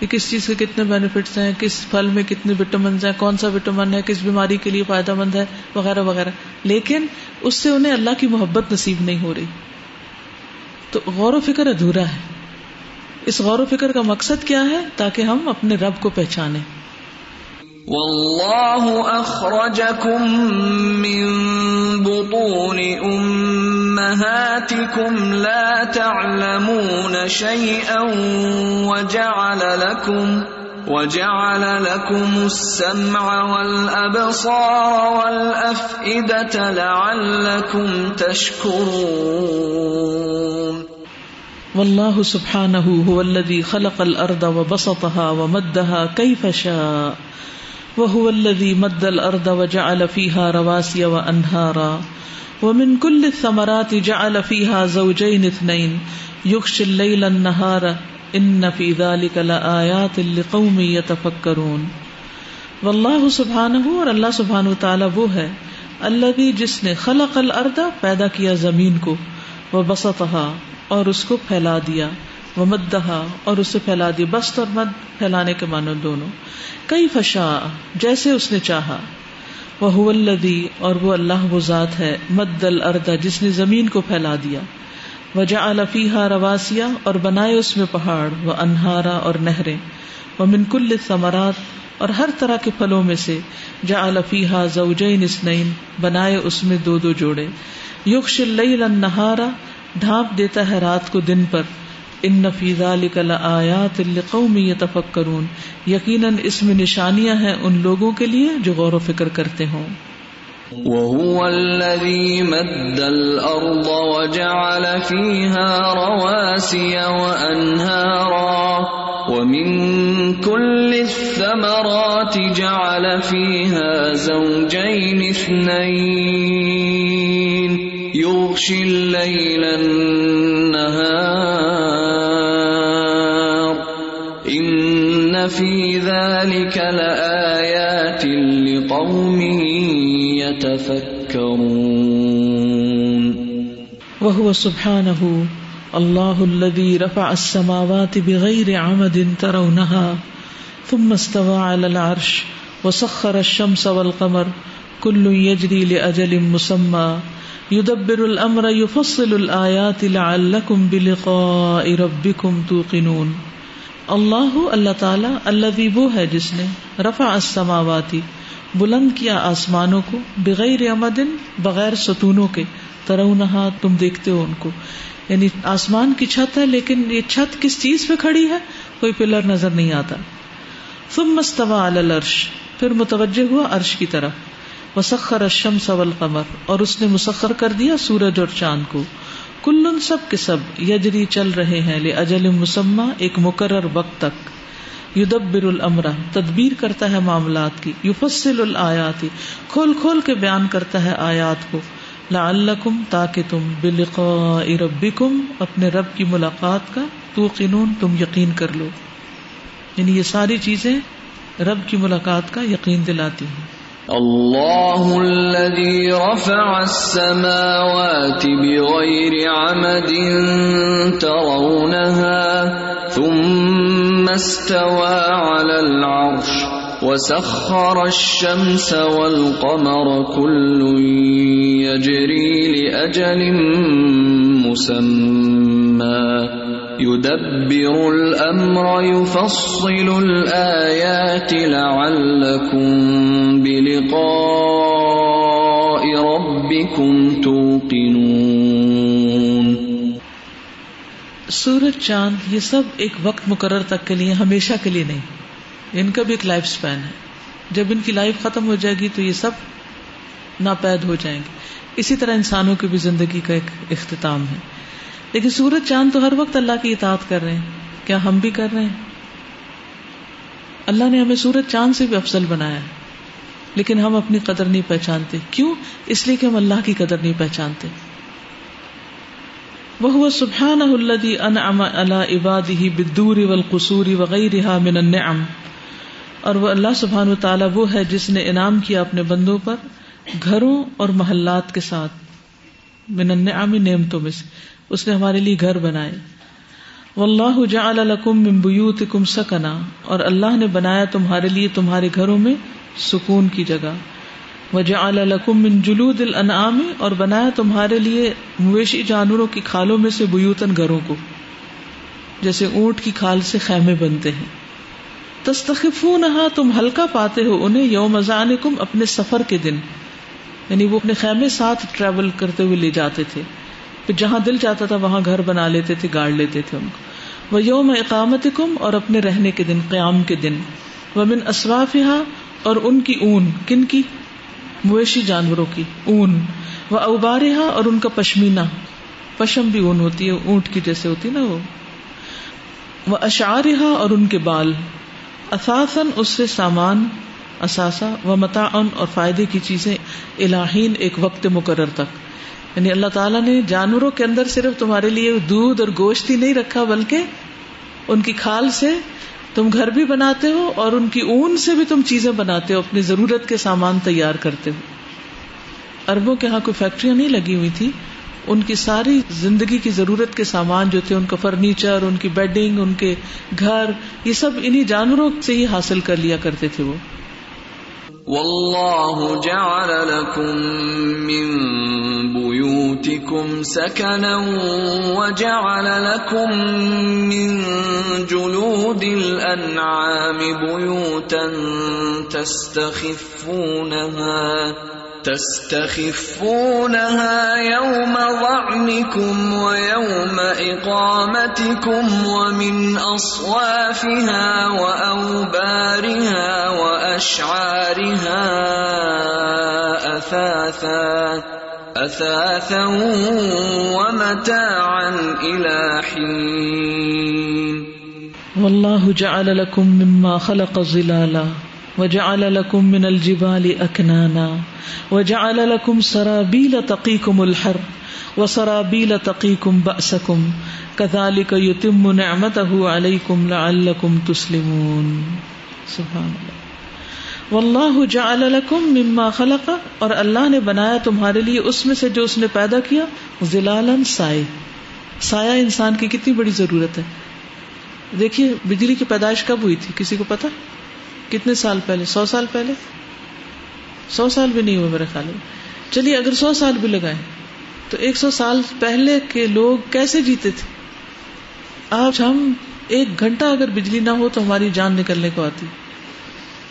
کہ کس چیز کے کتنے بینیفٹس ہیں، کس پھل میں کتنے وٹامنس ہیں، کون سا وٹامن ہے، کس بیماری کے لیے فائدہ مند ہے، وغیرہ وغیرہ۔ لیکن اس سے انہیں اللہ کی محبت نصیب نہیں ہو رہی۔ تو غور و فکر ادھورا ہے۔ اس غور و فکر کا مقصد کیا ہے؟ تاکہ ہم اپنے رب کو پہچانے والله اخرجكم من بطون امهاتكم لا تعلمون شيئا وجعل لكم وجعل لكم السمع والابصار والافئده لعلكم تشكرون. والله سبحانه هو الذي خلق الارض وبسطها ومدها كيف شاء. وهو الذي مد الارض وجعل فيها رواسي وانهارا ومن كل الثمرات جعل فيها زوجين اثنين. يغشي الليل النهار. ان في ذلك لآيات لقوم يتفكرون. والله سبحانه اور اللہ سبحانہ تعالی وہ ہے اللہ جس نے خلق الارض پیدا کیا زمین کو وہ بسطها اور اس کو پھیلا دیا۔ وہ مدہا اور اسے پھیلا دیا بست اور مد پھیلانے کے معنی دونوں۔ کئی فشا جیسے اس نے چاہا۔ وہ الدی اور وہ اللہ وہ ذات ہے، مد الردا جس نے زمین کو پھیلا دیا۔ وجا الفیحا رواسیا اور بنائے اس میں پہاڑ۔ وہ انہارا، اور نہریں۔ وہ منکل ثمرات اور ہر طرح کے پھلوں میں سے۔ جا الفیحا زوجین اسنین بنائے اس میں دو دو جوڑے۔ یوکش النہارا، ڈھانپ دیتا ہے رات کو دن پر۔ ان نفیزہ لکل آیات قومی تفکرون یقیناً اس میں نشانیاں ہیں ان لوگوں کے لیے جو غور و فکر کرتے ہوں۔ وهو الذي مد الأرض وجعل فيها رواسي وأنهارا ومن كل الثمرات جعل فيها زوجين اثنين يغشي الليل النهار في ذلك لآيات لقوم يتفكرون وهو سبحانه الله الذي رفع السماوات بغير عمد ترونها ثم استوى على العرش وسخر الشمس والقمر كل يجري لأجل مسمى يدبر الأمر يفصل الآيات لعلكم بلقاء ربكم توقنون اللہ اللہ تعالی اللہ وہ ہے جس نے رفع السماواتی بلند کیا آسمانوں کو بغیر امدن بغیر ستونوں کے ترونہا تم دیکھتے ہو ان کو یعنی آسمان کی چھت ہے لیکن یہ چھت کس چیز پہ کھڑی ہے کوئی پلر نظر نہیں آتا ثم استوى على العرش پھر متوجہ ہوا عرش کی طرف وسخر الشمس والقمر اور اس نے مسخر کر دیا سورج اور چاند کو کلن سب کے سب یجری چل رہے ہیں لے اجل مسمہ ایک مقرر وقت تک۔ یدبر الامر، تدبیر کرتا ہے معاملات کی۔ یفصل الآیات، کھول کھول کے بیان کرتا ہے آیات کو۔ لعلکم تاکہ تم بلقاء ربکم، اپنے رب کی ملاقات کا توقنون، تم یقین کر لو۔ یعنی یہ ساری چیزیں رب کی ملاقات کا یقین دلاتی ہیں۔ الله الذي رفع السماوات بغير عمد ترونها ثم استوى على العرش وسخر الشمس والقمر كل يجري لأجل مسمى يدبر يفصل الآيات لعلكم بلقاء ربكم توقنون. سورج، چاند، یہ سب ایک وقت مقرر تک کے لیے، ہمیشہ کے لیے نہیں۔ ان کا بھی ایک لائف سپین ہے۔ جب ان کی لائف ختم ہو جائے گی تو یہ سب ناپید ہو جائیں گے۔ اسی طرح انسانوں کی بھی زندگی کا ایک اختتام ہے۔ لیکن سورج چاند تو ہر وقت اللہ کی اطاعت کر رہے ہیں۔ کیا ہم بھی کر رہے ہیں؟ اللہ نے ہمیں سورج چاند سے بھی افضل بنایا ہے۔ لیکن ہم اپنی قدر نہیں پہچانتے۔ کیوں؟ اس لیے کہ ہم اللہ کی قدر نہیں پہچانتے۔ وہ سبحان الدی انعم اللہ عبادی بدور والقصور وغیرہ من النعم۔ اور وہ اللہ سبحان و تعالیٰ وہ ہے جس نے انعام کیا اپنے بندوں پر، گھروں اور محلات کے ساتھ۔ من النعم، نعمتوں میں سے۔ اس نے ہمارے لیے گھر بنائے۔ واللہ جعل لکم من بیوتکم سکنا اور اللہ نے بنایا تمہارے لیے تمہارے گھروں میں سکون کی جگہ۔ وجعل لکم من جلود الانعام اور بنایا تمہارے لیے مویشی جانوروں کی کھالوں میں سے بیوتن گھروں کو، جیسے اونٹ کی کھال سے خیمے بنتے ہیں۔ تستخفونہا تم ہلکا پاتے ہو انہیں یوم ازانکم اپنے سفر کے دن یعنی وہ اپنے خیمے ساتھ ٹریول کرتے ہوئے لے جاتے تھے۔ پھر جہاں دل چاہتا تھا وہاں گھر بنا لیتے تھے، گاڑ لیتے تھے ان کو۔ وہ یوم اقامت کم اور اپنے رہنے کے دن، قیام کے دن۔ وہ من اسواف اور ان کی اون۔ کن کی؟ مویشی جانوروں کی۔ اون۔ وہ اوبارہ اور ان کا پشمینہ۔ پشم بھی اون ہوتی ہے، اونٹ کی جیسے ہوتی نا وہ۔ وہ اشعارہ اور ان کے بال۔ اثاثن اس سے سامان، اثاثہ۔ و متعن اور فائدے کی چیزیں الہین ایک وقت مقرر تک۔ یعنی اللہ تعالیٰ نے جانوروں کے اندر صرف تمہارے لیے دودھ اور گوشت ہی نہیں رکھا، بلکہ ان کی کھال سے تم گھر بھی بناتے ہو اور ان کی اون سے بھی تم چیزیں بناتے ہو، اپنی ضرورت کے سامان تیار کرتے ہو۔ اربوں کے یہاں کوئی فیکٹریاں نہیں لگی ہوئی تھی ان کی ساری زندگی کی ضرورت کے سامان جو تھے، ان کا فرنیچر، ان کی بیڈنگ، ان کے گھر، یہ سب انہیں جانوروں سے ہی حاصل کر لیا کرتے تھے وہ۔ واللہ جعل لكم من بیوتکم سکنا وجعل لكم من جلود الانعام بیوتا تستخفونها تستخفونها يوم ظعنكم ويوم إقامتكم ومن أصوافها وأوبارها وأشعارها أثاثا أثاثا ومتاعا إلى حين. والله جعل لكم مما خلق ظلالا وجعل لكم من الجبال أكنانا، وجعل لكم سرابيل تقيكم الحر، وسرابيل تقيكم بأسكم، كذلك يتم نعمته عليكم لعلكم تسلمون. سبحان اللہ. واللہ جعل لکم مما خلق، اور اللہ نے بنایا تمہارے لیے اس میں سے جو اس نے پیدا کیا، ظلالن سائے. سایہ انسان کی کتنی بڑی ضرورت ہے. دیکھیے بجلی کی پیدائش کب ہوئی تھی؟ کسی کو پتا؟ کتنے سال پہلے؟ سو سال پہلے؟ سو سال بھی نہیں ہوئے میرے خیال میں۔ چلیے، اگر سو سال بھی لگائے تو ایک سو سال پہلے کے لوگ کیسے جیتے تھے؟ آج ہم ایک گھنٹہ اگر بجلی نہ ہو تو ہماری جان نکلنے کو آتی۔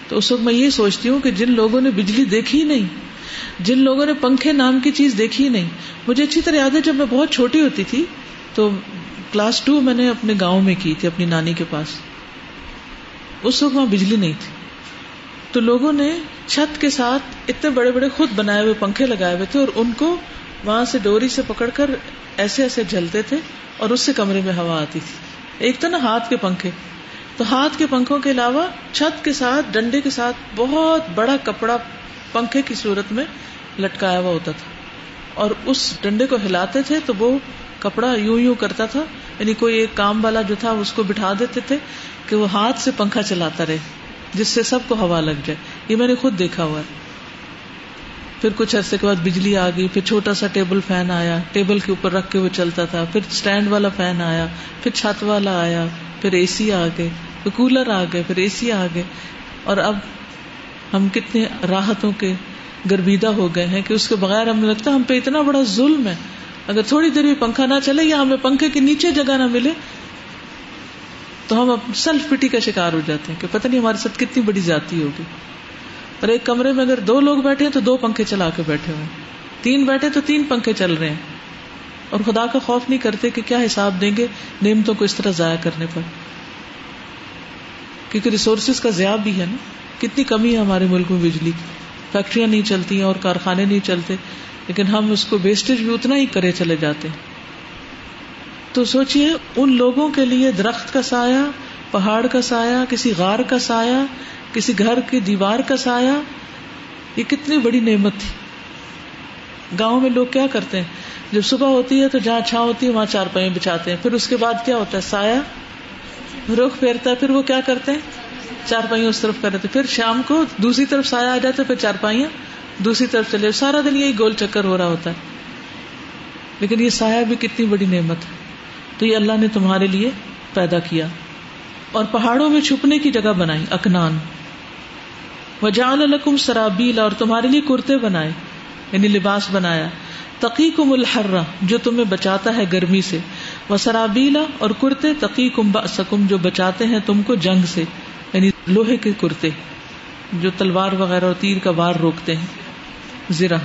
تو اس وقت میں یہ سوچتی ہوں کہ جن لوگوں نے بجلی دیکھی نہیں، جن لوگوں نے پنکھے نام کی چیز دیکھی نہیں، مجھے اچھی طرح یاد ہے جب میں بہت چھوٹی ہوتی تھی تو کلاس ٹو میں نے اپنے گاؤں میں کی تھی، اپنی نانی کے پاس۔ اس وقت وہاں بجلی نہیں تھی۔ تو لوگوں نے چھت کے ساتھ اتنے بڑے بڑے خود بنائے ہوئے پنکھے لگائے ہوئے تھے اور ان کو وہاں سے ڈوری سے پکڑ کر ایسے ایسے جلتے تھے اور اس سے کمرے میں ہوا آتی تھی۔ ایک تو نا ہاتھ کے پنکھے۔ تو ہاتھ کے پنکھوں کے علاوہ چھت کے ساتھ ڈنڈے کے ساتھ بہت بڑا کپڑا پنکھے کی صورت میں لٹکایا ہوا ہوتا تھا۔ اور اس ڈنڈے کو ہلاتے تھے تو وہ کپڑا یوں یوں کرتا تھا یعنی کوئی ایک کام والا جو تھا، اس کو بٹھا دیتے تھے کہ وہ ہاتھ سے پنکھا چلاتا رہے، جس سے سب کو ہوا لگ جائے۔ یہ میں نے خود دیکھا ہوا ہے۔ پھر کچھ عرصے کے بعد بجلی آ گئی، پھر چھوٹا سا ٹیبل فین آیا، ٹیبل کے اوپر رکھ کے وہ چلتا تھا۔ پھر اسٹینڈ والا فین آیا، پھر چھت والا آیا، پھر اے سی آ گئے، پھر کولر آ گئے، پھر اے سی آ گئے۔ اور اب ہم کتنے راحتوں کے گربیدہ ہو گئے ہیں کہ اس کے بغیر ہمیں لگتا ہے ہم پہ اتنا بڑا ظلم ہے۔ اگر تھوڑی دیر بھی پنکھا نہ چلے یا ہمیں پنکھے کے نیچے جگہ نہ ملے، تو ہم سیلف پٹی کا شکار ہو جاتے ہیں کہ پتہ نہیں ہمارے ساتھ کتنی بڑی جاتی ہوگی۔ اور ایک کمرے میں اگر دو لوگ بیٹھے ہیں تو دو پنکھے چلا کے بیٹھے ہوئے تین بیٹھے تو تین پنکھے چل رہے ہیں۔ اور خدا کا خوف نہیں کرتے کہ کیا حساب دیں گے نعمتوں کو اس طرح ضائع کرنے پر۔ کیونکہ ریسورسز کا ضیاع بھی ہے نا۔ کتنی کمی ہے ہمارے ملک میں بجلی کی۔ فیکٹریاں نہیں چلتی ہیں اور کارخانے نہیں چلتے۔ لیکن ہم اس کو ویسٹیج بھی اتنا ہی کرے چلے جاتے ہیں۔ تو سوچئے ان لوگوں کے لیے درخت کا سایہ، پہاڑ کا سایہ، کسی غار کا سایہ، کسی گھر کی دیوار کا سایہ، یہ کتنی بڑی نعمت تھی۔ گاؤں میں لوگ کیا کرتے ہیں؟ جب صبح ہوتی ہے تو جہاں چھا ہوتی ہے، وہاں چار پائیں بچھاتے ہیں۔ پھر اس کے بعد کیا ہوتا ہے؟ سایہ۔ رخ پھیرتا ہے، پھر وہ کیا کرتے ہیں؟ چار پائیں اس طرف کر پھر شام کو دوسری طرف سایہ آ جاتا ہے، پھر چار پائیاں دوسری طرف چلے، سارا دن یہی گول چکر ہو رہا ہوتا ہے۔ لیکن یہ سایہ بھی کتنی بڑی نعمت ہے۔ تو یہ اللہ نے تمہارے لیے پیدا کیا۔ اور پہاڑوں میں چھپنے کی جگہ بنائی، اکنان۔ وجال الکم سرابیل، اور تمہارے لیے کرتے بنائے یعنی لباس بنایا۔ تقی کم الحرا جو تمہیں بچاتا ہے گرمی سے۔ وہ سرابیلا اور کرتے تقی کم بسکم جو بچاتے ہیں تم کو جنگ سے یعنی لوہے کے کرتے، جو تلوار وغیرہ اور تیر کا وار روکتے ہیں۔ زرا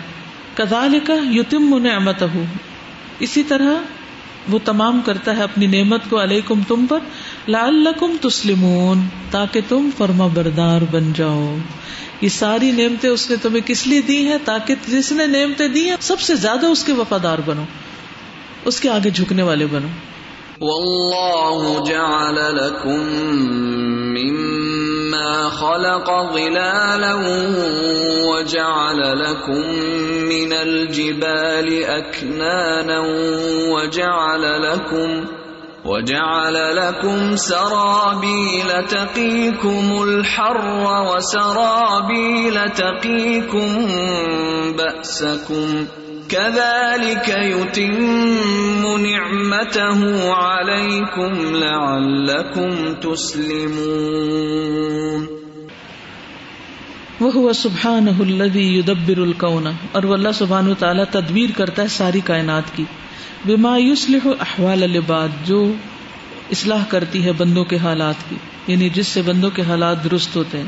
کدال کا یتم نعمت اسی طرح وہ تمام کرتا ہے اپنی نعمت کو علیکم تم پر، لعلکم تسلمون، تاکہ تم فرما بردار بن جاؤ۔ یہ ساری نعمتیں اس نے تمہیں کس لیے دی ہیں؟ تاکہ جس نے نعمتیں دی ہیں، سب سے زیادہ اس کے وفادار بنو۔ اس کے آگے جھکنے والے بنو۔ والله جعل لكم مما خلق ظلالا وجعل لكم من الجبال أكنانا وجعل لكم وجعل لكم سرابيل تقيكم الحر وسرابيل تقيكم بأسكم كذلك يتم نعمته عليكم لعلكم تسلمون. وہ سبحان الدی یدبر القون اور وہ اللہ سبحان تعالیٰ تدبیر کرتا ہے ساری کائنات کی. بما یوسلح احوال العباد، جو اصلاح کرتی ہے بندوں کے حالات کی یعنی جس سے بندوں کے حالات درست ہوتے ہیں.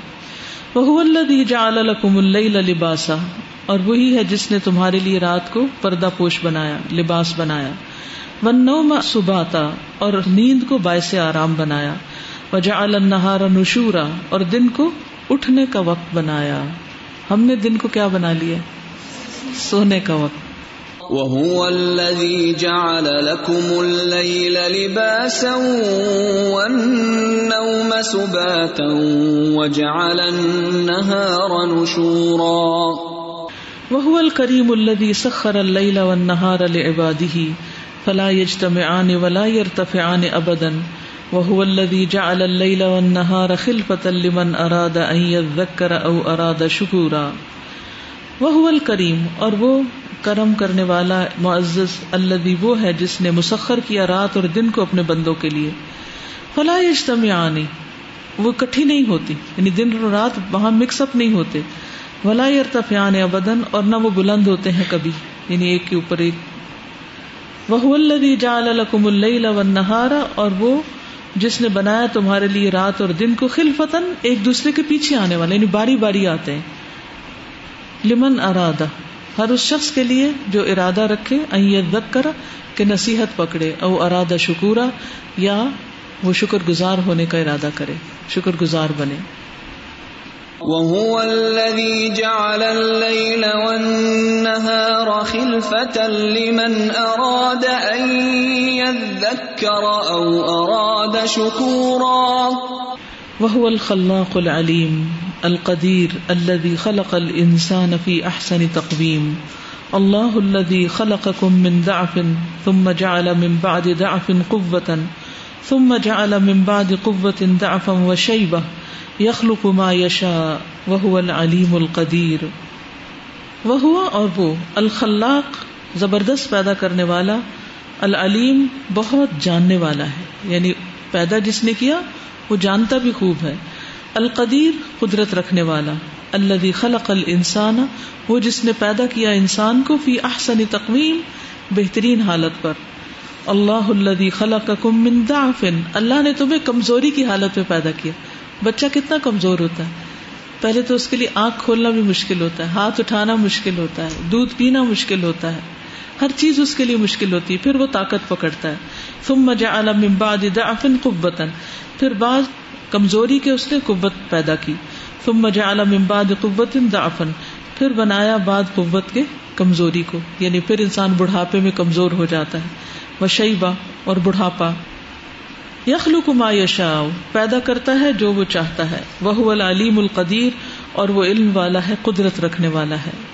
وہ اللہ جعل لکم اللیل لباسا، اور وہی ہے جس نے تمہارے لیے رات کو پردہ پوش بنایا، لباس بنایا۔ ون نو سباتا، اور نیند کو باعث آرام بنایا۔ وجا النہار نشورا، اور دن کو اٹھنے کا وقت بنایا۔ ہم نے دن کو کیا بنا لیا؟ سونے کا وقت۔ وهو الذي جعل لكم الليل لباسا والنوم سباتا وجعل النهار نشورا. وہ الکریم الذي سخر الليل والنهار لعباده، فلا يجتمعان ولا يرتفعان ابدا وهو الذي جعل الليل والنهار خلفة لمن اراد ان يذكر او اراد شكورا. وهو الکریم اور وہ کرم کرنے والا معزز الذي وہ ہے جس نے مسخر کیا رات اور دن کو اپنے بندوں کے لیے۔ فلا يجتمعان وہ کٹھی نہیں ہوتی یعنی دن اور رات وہاں مکس اپ نہیں ہوتے۔ ولا ارتفیان ابدن اور نہ وہ بلند ہوتے ہیں کبھی یعنی ایک کے اوپر ایک۔ وہ الذي جعل لكم الليل والنهار اور وہ جس نے بنایا تمہارے لیے رات اور دن کو خلفتن ایک دوسرے کے پیچھے آنے والے یعنی باری باری آتے ہیں۔ لمن ارادہ ہر اس شخص کے لیے جو ارادہ رکھے ایت کرا کہ نصیحت پکڑے، او ارادہ شکورا، یا وہ شکر گزار ہونے کا ارادہ کرے شکر گزار بنے۔ وهو الذي جعل الليل والنهار خلفة لمن أراد أن يذكر أو أراد شكورا۔ وهو الخلاق العليم، القدير الذي خلق الإنسان في أحسن تقويم. الله الذي خلقكم من ضعف، ثم جعل من بعد ضعف قوة، ثم جعل من بعد قوة ضعفا وشيبة. یخلق ما یشا وہ العلیم القدیر وہ اور وہ، الخلاق، زبردست پیدا کرنے والا، العلیم، بہت جاننے والا ہے. یعنی پیدا جس نے کیا؟ وہ جانتا بھی خوب ہے۔ القدیر قدرت رکھنے والا۔ اللہ خلق الانسان، وہ جس نے پیدا کیا انسان کو فی احسن تقویم، بہترین حالت پر۔ اللہ اللہ خلق من ضعف۔ اللہ نے تمہیں کمزوری کی حالت میں پیدا کیا۔ بچہ کتنا کمزور ہوتا ہے۔ پہلے تو اس کے لیے آنکھ کھولنا بھی مشکل ہوتا ہے، ہاتھ اٹھانا مشکل ہوتا ہے، دودھ پینا مشکل ہوتا ہے۔ ہر چیز اس کے لیے مشکل ہوتی ہے، پھر وہ طاقت پکڑتا ہے۔ ثم جعل من بعد ضعف قوتا پھر بعض کمزوری کے اس نے قوت پیدا کی۔ ثم جعل من بعد قوت ضعفا۔ پھر بنایا بعد قوت کے کمزوری کو۔ یعنی پھر انسان بڑھاپے میں کمزور ہو جاتا ہے۔ وشیبہ اور بڑھاپا۔ یخلق ما یشاء۔ پیدا کرتا ہے جو وہ چاہتا ہے۔ وہ العلیم القدیر اور وہ علم والا ہے، قدرت رکھنے والا ہے۔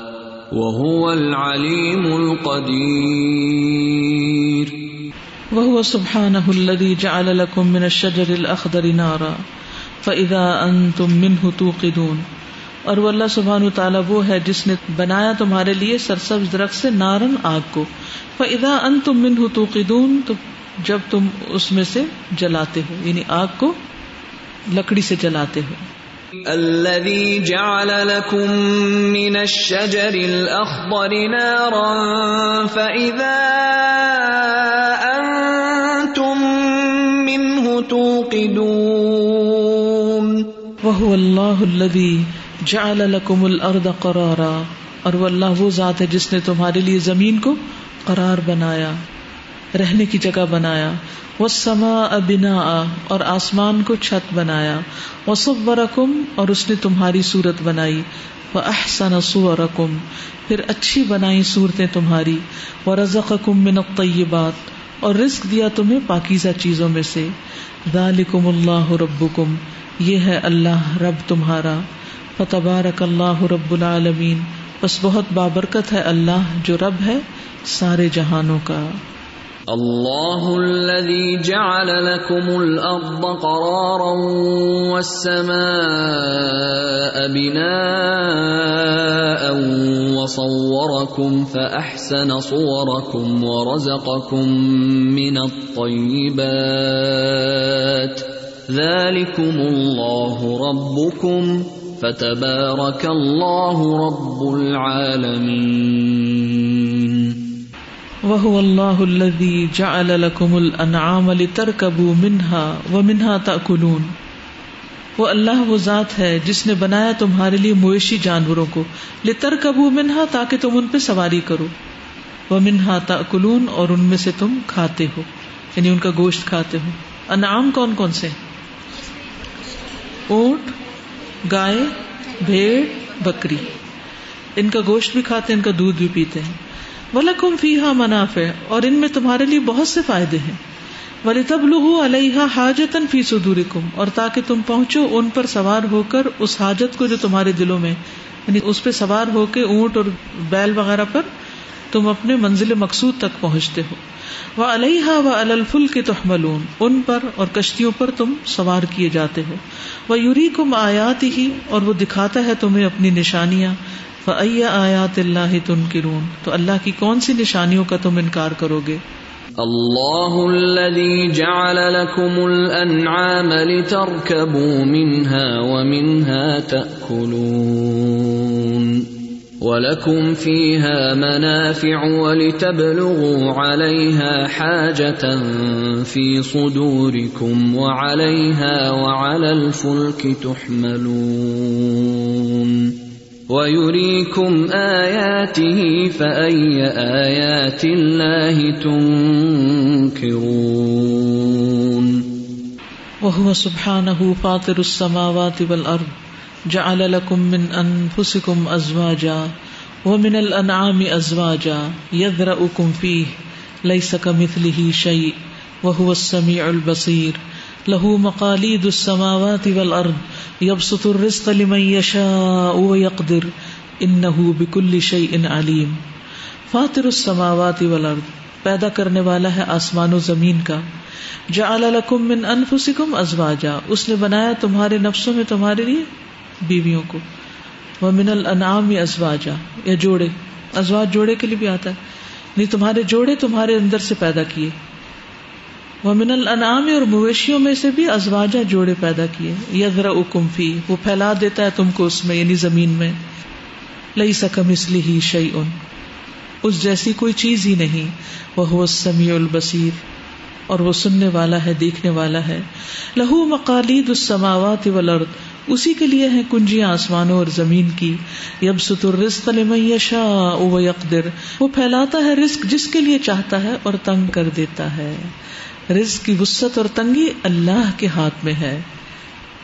وهو العليم القدير. وهو سبحانه الذي جعل لكم من الشجر الأخضر نارا، فإذا أنتم منه توقدون۔ اور وہ اللہ سبحانہ تعالیٰ وہ ہے جس نے بنایا تمہارے لیے سرسبز درخت سے نارن آگ کو۔ فَإِذَا أَنتُم مِّنْهُ تُوقِدُونَ تو جب تم اس میں سے جلاتے ہو یعنی آگ کو لکڑی سے جلاتے ہو۔ الذي جعل لكم من الشجر الأخضر نارا فإذا أنتم منه توقدون. وهو الله الذي جعل لكم الأرض قرارا اور وہ اللہ وہ ذات ہے جس نے تمہارے لیے زمین کو قرار بنایا۔ رہنے کی جگہ بنایا۔ وہ سما ابنا اور آسمان کو چھت بنایا۔ وہ سب اور اس نے تمہاری صورت بنائی۔ وہ احسن سورکم پھر اچھی بنائی صورتیں تمہاری۔ وہ رزق کم من اور رزق دیا تمہیں پاکیزہ چیزوں میں سے۔ ذالکم اللہ ربکم یہ ہے اللہ رب تمہارا۔ فتبارک اللہ رب العالمین بس بہت بابرکت ہے اللہ جو رب ہے سارے جہانوں کا۔ الله الذي جعل لكم الأرض قرارا والسماء بناء وصوركم فأحسن صوركم ورزقكم من الطيبات ذلكم الله ربكم فتبارك الله رب العالمين وہ اللہ الذي جعل لكم الانعام لتركبوا منها ومنها تاكلون وہ اللہ وہ ذات ہے جس نے بنایا تمہارے لیے مویشی جانوروں کو۔ لتركبوا منها تاکہ تم ان پہ سواری کرو۔ ومنها تاكلون اور ان میں سے تم کھاتے ہو۔ یعنی ان کا گوشت کھاتے ہو۔ انعام کون کون سے؟ اونٹ، گائے، بھیڑ، بکری۔ ان کا گوشت بھی کھاتے ہیں، ان کا دودھ بھی پیتے ہیں۔ وَلَكُمْ فِيهَا مَنَافِعُ، اور ان میں تمہارے لیے بہت سے فائدے ہیں۔ وَلِتَبْلُغُوا عَلَيْهَا حَاجَةً فِي صُدُورِكُمْ اور تاکہ تم پہنچو ان پر سوار ہو کر اس حاجت کو جو تمہارے دلوں میں یعنی اس پہ سوار ہو کے اونٹ اور بیل وغیرہ پر تم اپنے منزل مقصود تک پہنچتے ہو۔ وہ علیحا و الفل کے تحملون، ان پر اور کشتیوں پر تم سوار کیے جاتے ہو۔ وہ یوری کم آیات ہی اور وہ دکھاتا ہے تمہیں اپنی نشانیاں۔ آیات اللہ تن تو اللہ کی کون سی نشانیوں کا تم انکار کرو گے؟ اللہ الذي جعل لكم الانعام لتركبوا منها ومنها تأكلون ولكم فيها منافع ولتبلغوا عليها حاجة في صدوركم وعليها وعلى الفلك تحملون ويريكم آياته فأي آيات الله تنكرون وهو سبحانه فاطر السماوات والأرض جعل لكم من أنفسكم أزواجا ومن الأنعام أزواجا يذرأكم فيه ليس كمثله شيء وهو السميع البصير له مقاليد السماوات والأرض یبسط الرزق لمن يشاء ويقدر انه بكل شيء عليم. فاطر السماوات والارض پیدا کرنے والا ہے آسمان و زمین کا۔ جعل لكم من انفسكم ازواجا، اس نے بنایا تمہارے نفسوں میں تمہارے لیے بیویوں کو۔ ومن الانعام ازواجا، یا جوڑے، ازواج جوڑے کے لیے بھی آتا ہے۔ نہیں، تمہارے جوڑے تمہارے اندر سے پیدا کیے۔ وہ الانعام اور مویشیوں میں سے بھی ازواجہ جوڑے پیدا کیے۔ یدر اکم فی، وہ پھیلا دیتا ہے تم کو اس میں یعنی زمین میں۔ لئی سکم اس لی شعی ان اس جیسی کوئی چیز ہی نہیں۔ وہ سمیع البصیر۔ اور وہ سننے والا ہے، دیکھنے والا ہے۔ لہو مقالید السماوات والارض۔ اسی کے لیے ہیں کنجیاں آسمانوں اور زمین کی۔ یب ستر رزق لمن یشاء و یقدر وہ پھیلاتا ہے رزق جس کے لیے چاہتا ہے اور تنگ کر دیتا ہے۔ رزق کی وسط اور تنگی اللہ کے ہاتھ میں ہے۔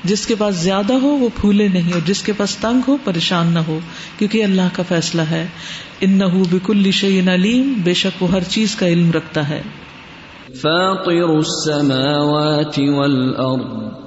جس کے پاس زیادہ ہو وہ پھولے نہیں، اور جس کے پاس تنگ ہو پریشان نہ ہو، کیونکہ اللہ کا فیصلہ ہے۔ ان نہ بکل شعین علیم، بے شک وہ ہر چیز کا علم رکھتا ہے۔ فاطر السماوات والارض۔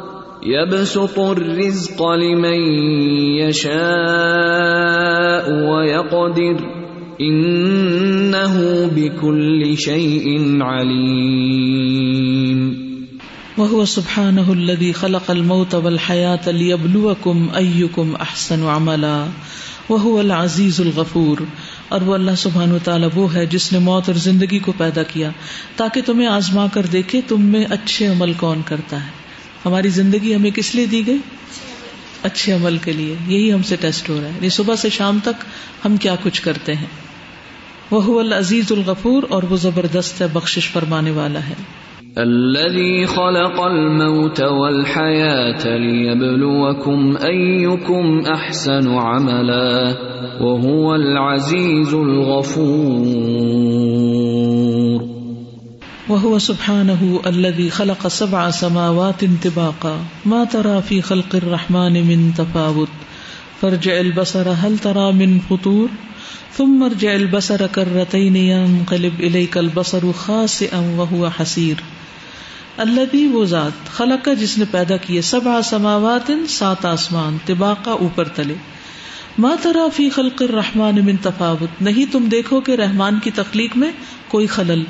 يبسط الرزق لمن يشاء ويقدر انه بكل شيء عليم. وهو سبحانه الذي خلق الموت والحياه ليبلوكم ايكم احسن عملا. وهو العزيز الغفور. اور وہ اللہ سبحانہ تعالیٰ وہ ہے جس نے موت اور زندگی کو پیدا کیا، تاکہ تمہیں آزما کر دیکھے تم میں اچھے عمل کون کرتا ہے۔ ہماری زندگی ہمیں کس لیے دی گئی؟ اچھے عمل کے لیے۔ یہی ہم سے ٹیسٹ ہو رہا ہے۔ یعنی صبح سے شام تک ہم کیا کچھ کرتے ہیں؟ وہ العزیز الغفور اور وہ زبردست ہے، بخشش فرمانے والا ہے۔ الذي خلق الموت والحياة ليبلوكم أيكم أحسن عملا، وهو العزيز الغفور۔ وهو سبحانه الذي خلق سبع سماوات انطباقا ما ترى في خلق الرحمن من تفاوت. فرجع البصر هل ترى من فطور؟ ثم ارجع البصر كرتين ينقلب إليك البصر خاسئا وهو حسير. الذي وہ ذات خلق جس نے پیدا کیے سبع سماوات سات آسمان طباقا اوپر تلے. ما ترى في خلق الرحمن من تفاوت. نہیں تم دیکھو کہ رحمان کی تخلیق میں کوئی خلل.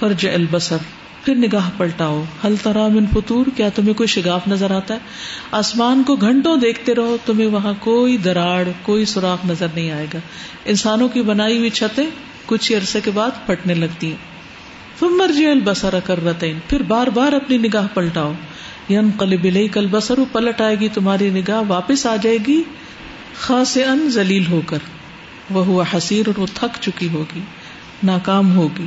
فرج البصر۔ پھر نگاہ پلٹاؤ۔ ہل ترا من فطور؟ کیا تمہیں کوئی شگاف نظر آتا ہے؟ آسمان کو گھنٹوں دیکھتے رہو، تمہیں وہاں کوئی دراڑ، کوئی سوراخ نظر نہیں آئے گا۔ انسانوں کی بنائی ہوئی چھتیں کچھ عرصے کے بعد پھٹنے لگتی ہیں۔ تم مرجی البسر کر رتین پھر بار بار اپنی نگاہ پلٹاؤ۔ ین قلب کل بسر پلٹ آئے گی تمہاری نگاہ، واپس آ جائے گی۔ خاص ان ذلیل ہو کر۔ وہ ہوا حسیر اور وہ تھک چکی ہوگی۔ ناکام ہوگی۔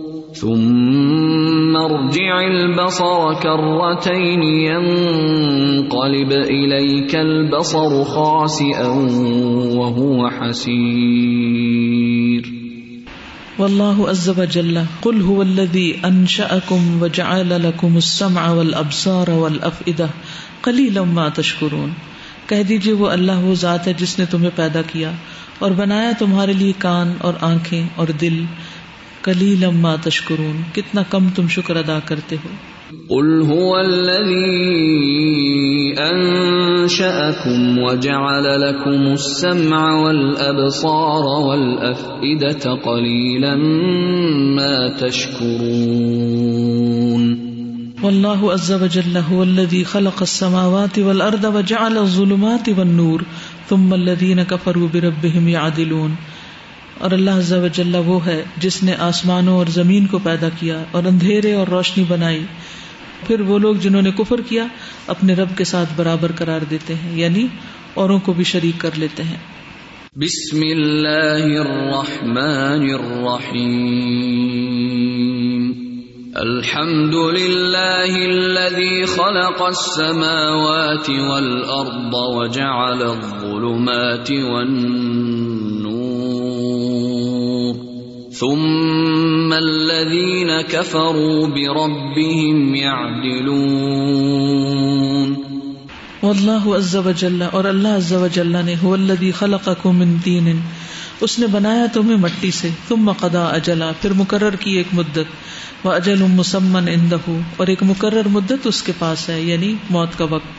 ثم ارجع البصر كرتين ينقلب إليك البصر خاسئا وهو حسير. والله عز وجل قل هو الذي أنشأكم وجعل لكم السمع والأبصار والأفئدة قليلا ما تشكرون کہہ دیجیے وہ اللہ وہ ذات ہے جس نے تمہیں پیدا کیا اور بنایا تمہارے لیے کان اور آنکھیں اور دل۔ کلی لما تشکرون کتنا کم تم شکر ادا کرتے ہو۔ قل هو الذي انشأكم وجعل لكم السمع والابصار والافئدة قليلا ما تشكرون والله عز وجل هو الذي خلق السماوات والارض وجعل الظلمات والنور ثم الذين كفروا بربهم يعدلون اور اللہ عز و جل وہ ہے جس نے آسمانوں اور زمین کو پیدا کیا اور اندھیرے اور روشنی بنائی۔ پھر وہ لوگ جنہوں نے کفر کیا، اپنے رب کے ساتھ برابر قرار دیتے ہیں یعنی اوروں کو بھی شریک کر لیتے ہیں۔ بسم اللہ الرحمن الرحیم۔ الحمد للہ الذي خلق السماوات والارض وجعل الظلمات والنور۔ ثم الذين كفروا بربهم يعدلون واللہ عز و جل اور اللہ عز و جل نے، هو الذي خلقكم من طين اس نے بنایا تمہیں مٹی سے، ثم قضا اجلا پھر مقرر کی ایک مدت و اجل مسمن عنده، اور ایک مقرر مدت اس کے پاس ہے یعنی موت کا وقت۔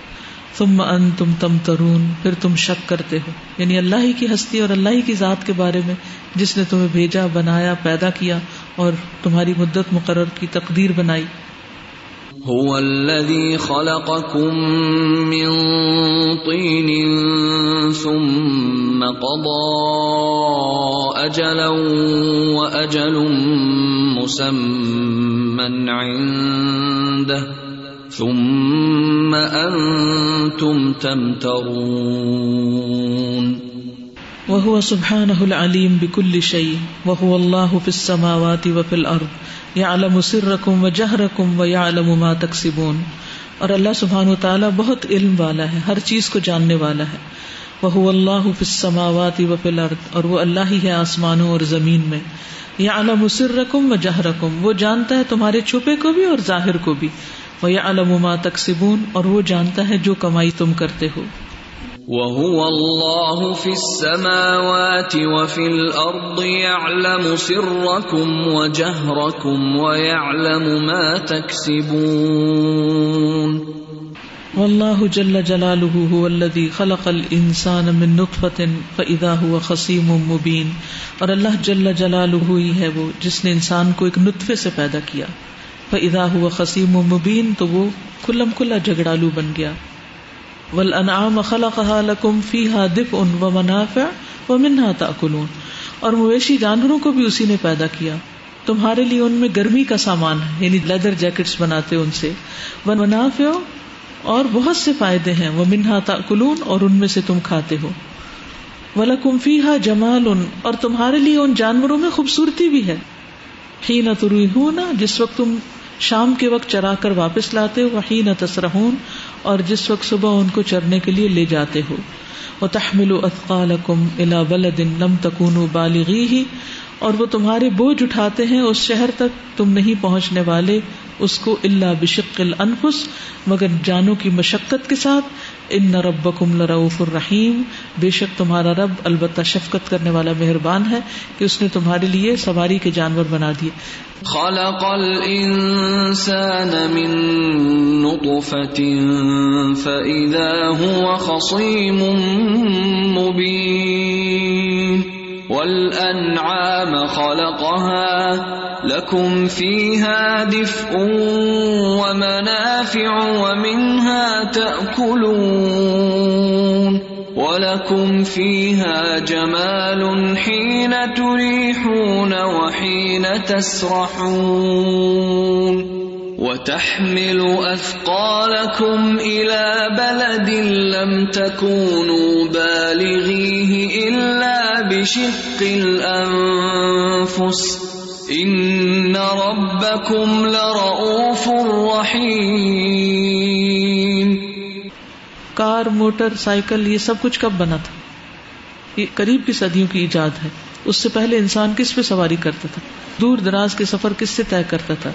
ثم انتم تمترون، پھر تم شک کرتے ہو۔ یعنی اللہ ہی کی ہستی اور اللہ ہی کی ذات کے بارے میں جس نے تمہیں بھیجا، بنایا، پیدا کیا اور تمہاری مدت مقرر کی تقدیر بنائی۔ هو الذي خلقكم من طين ثم قضى أجلا وأجل مسمى عنده ثم أنتم تمترون وهو سبحانه العليم بكل شيء وهو الله في السماوات وفي الأرض يعلم سركم وجهركم ويعلم ما تكسبون اور اللہ سبحانہ و تعالیٰ بہت علم والا ہے، ہر چیز کو جاننے والا ہے۔ وہ اللہ فی السماوات و فی اور وہ اللہ ہی ہے آسمانوں اور زمین میں۔ یعلم سرکم و جہرکم وہ جانتا ہے تمہارے چھپے کو بھی اور ظاہر کو بھی۔ وہ یعلم ما تکسبون اور وہ جانتا ہے جو کمائی تم کرتے ہو۔ وهو الله في السماوات وفي الأرض يعلم سركم وجهركم ويعلم ما تكسبون۔ والله جل جلاله هو الذي خلق الانسان من نطفه فاذا هو خصيم مبين۔ اور اللہ جل جلاله ہی ہے وہ جس نے انسان کو ایک نطفے سے پیدا کیا۔ فاذا هو خصيم مبين تو وہ کلم کلا جھگڑالو بن گیا۔ والانعام خلقها لكم فيها دفء ومنافع ومنها تاكلون اور مویشی جانوروں کو بھی اسی نے پیدا کیا۔ تمہارے لیے ان میں گرمی کا سامان ہے یعنی لیدر جیکٹس بناتے ان سے۔ منافع اور بہت سے فائدے ہیں۔ وہ منہا تاکلون اور ان میں سے تم کھاتے ہو۔ ولکم فیہا جمال اور تمہارے لیے ان جانوروں میں خوبصورتی بھی ہے۔ حین تروحون جس وقت تم شام کے وقت چرا کر واپس لاتے ہو حین تسرحون، اور جس وقت صبح ان کو چرنے کے لیے لے جاتے ہو۔ وہ تحمل اثقالکم الا بلد لم بالغی ہی اور وہ تمہارے بوجھ اٹھاتے ہیں، اس شہر تک تم نہیں پہنچنے والے، اس کو اللہ بشق الانفس، مگر جانوں کی مشقت کے ساتھ ان ربکم لرؤوف الرحیم، بے شک تمہارا رب البتہ شفقت کرنے والا مہربان ہے کہ اس نے تمہارے لیے سواری کے جانور بنا دیے۔ خلق الانسان من نطفة فإذا هو خصيم مبين۔ والأنعام خلقها، لكم فيها دفء ومنافع ومنها تأكلون، ولكم فيها جمال حين تريحون وحين تسرحون. وتحمل أثقالكم إلى بلد لم تكونوا بالغيه إلا بشق الأنفس. إن ربكم لرؤوف رحيم. کار، موٹر، سائیکل، یہ سب کچھ کب بنا تھا؟ یہ قریب کی صدیوں کی ایجاد ہے۔ اس سے پہلے انسان کس پہ سواری کرتا تھا؟ دور دراز کے سفر کس سے طے کرتا تھا؟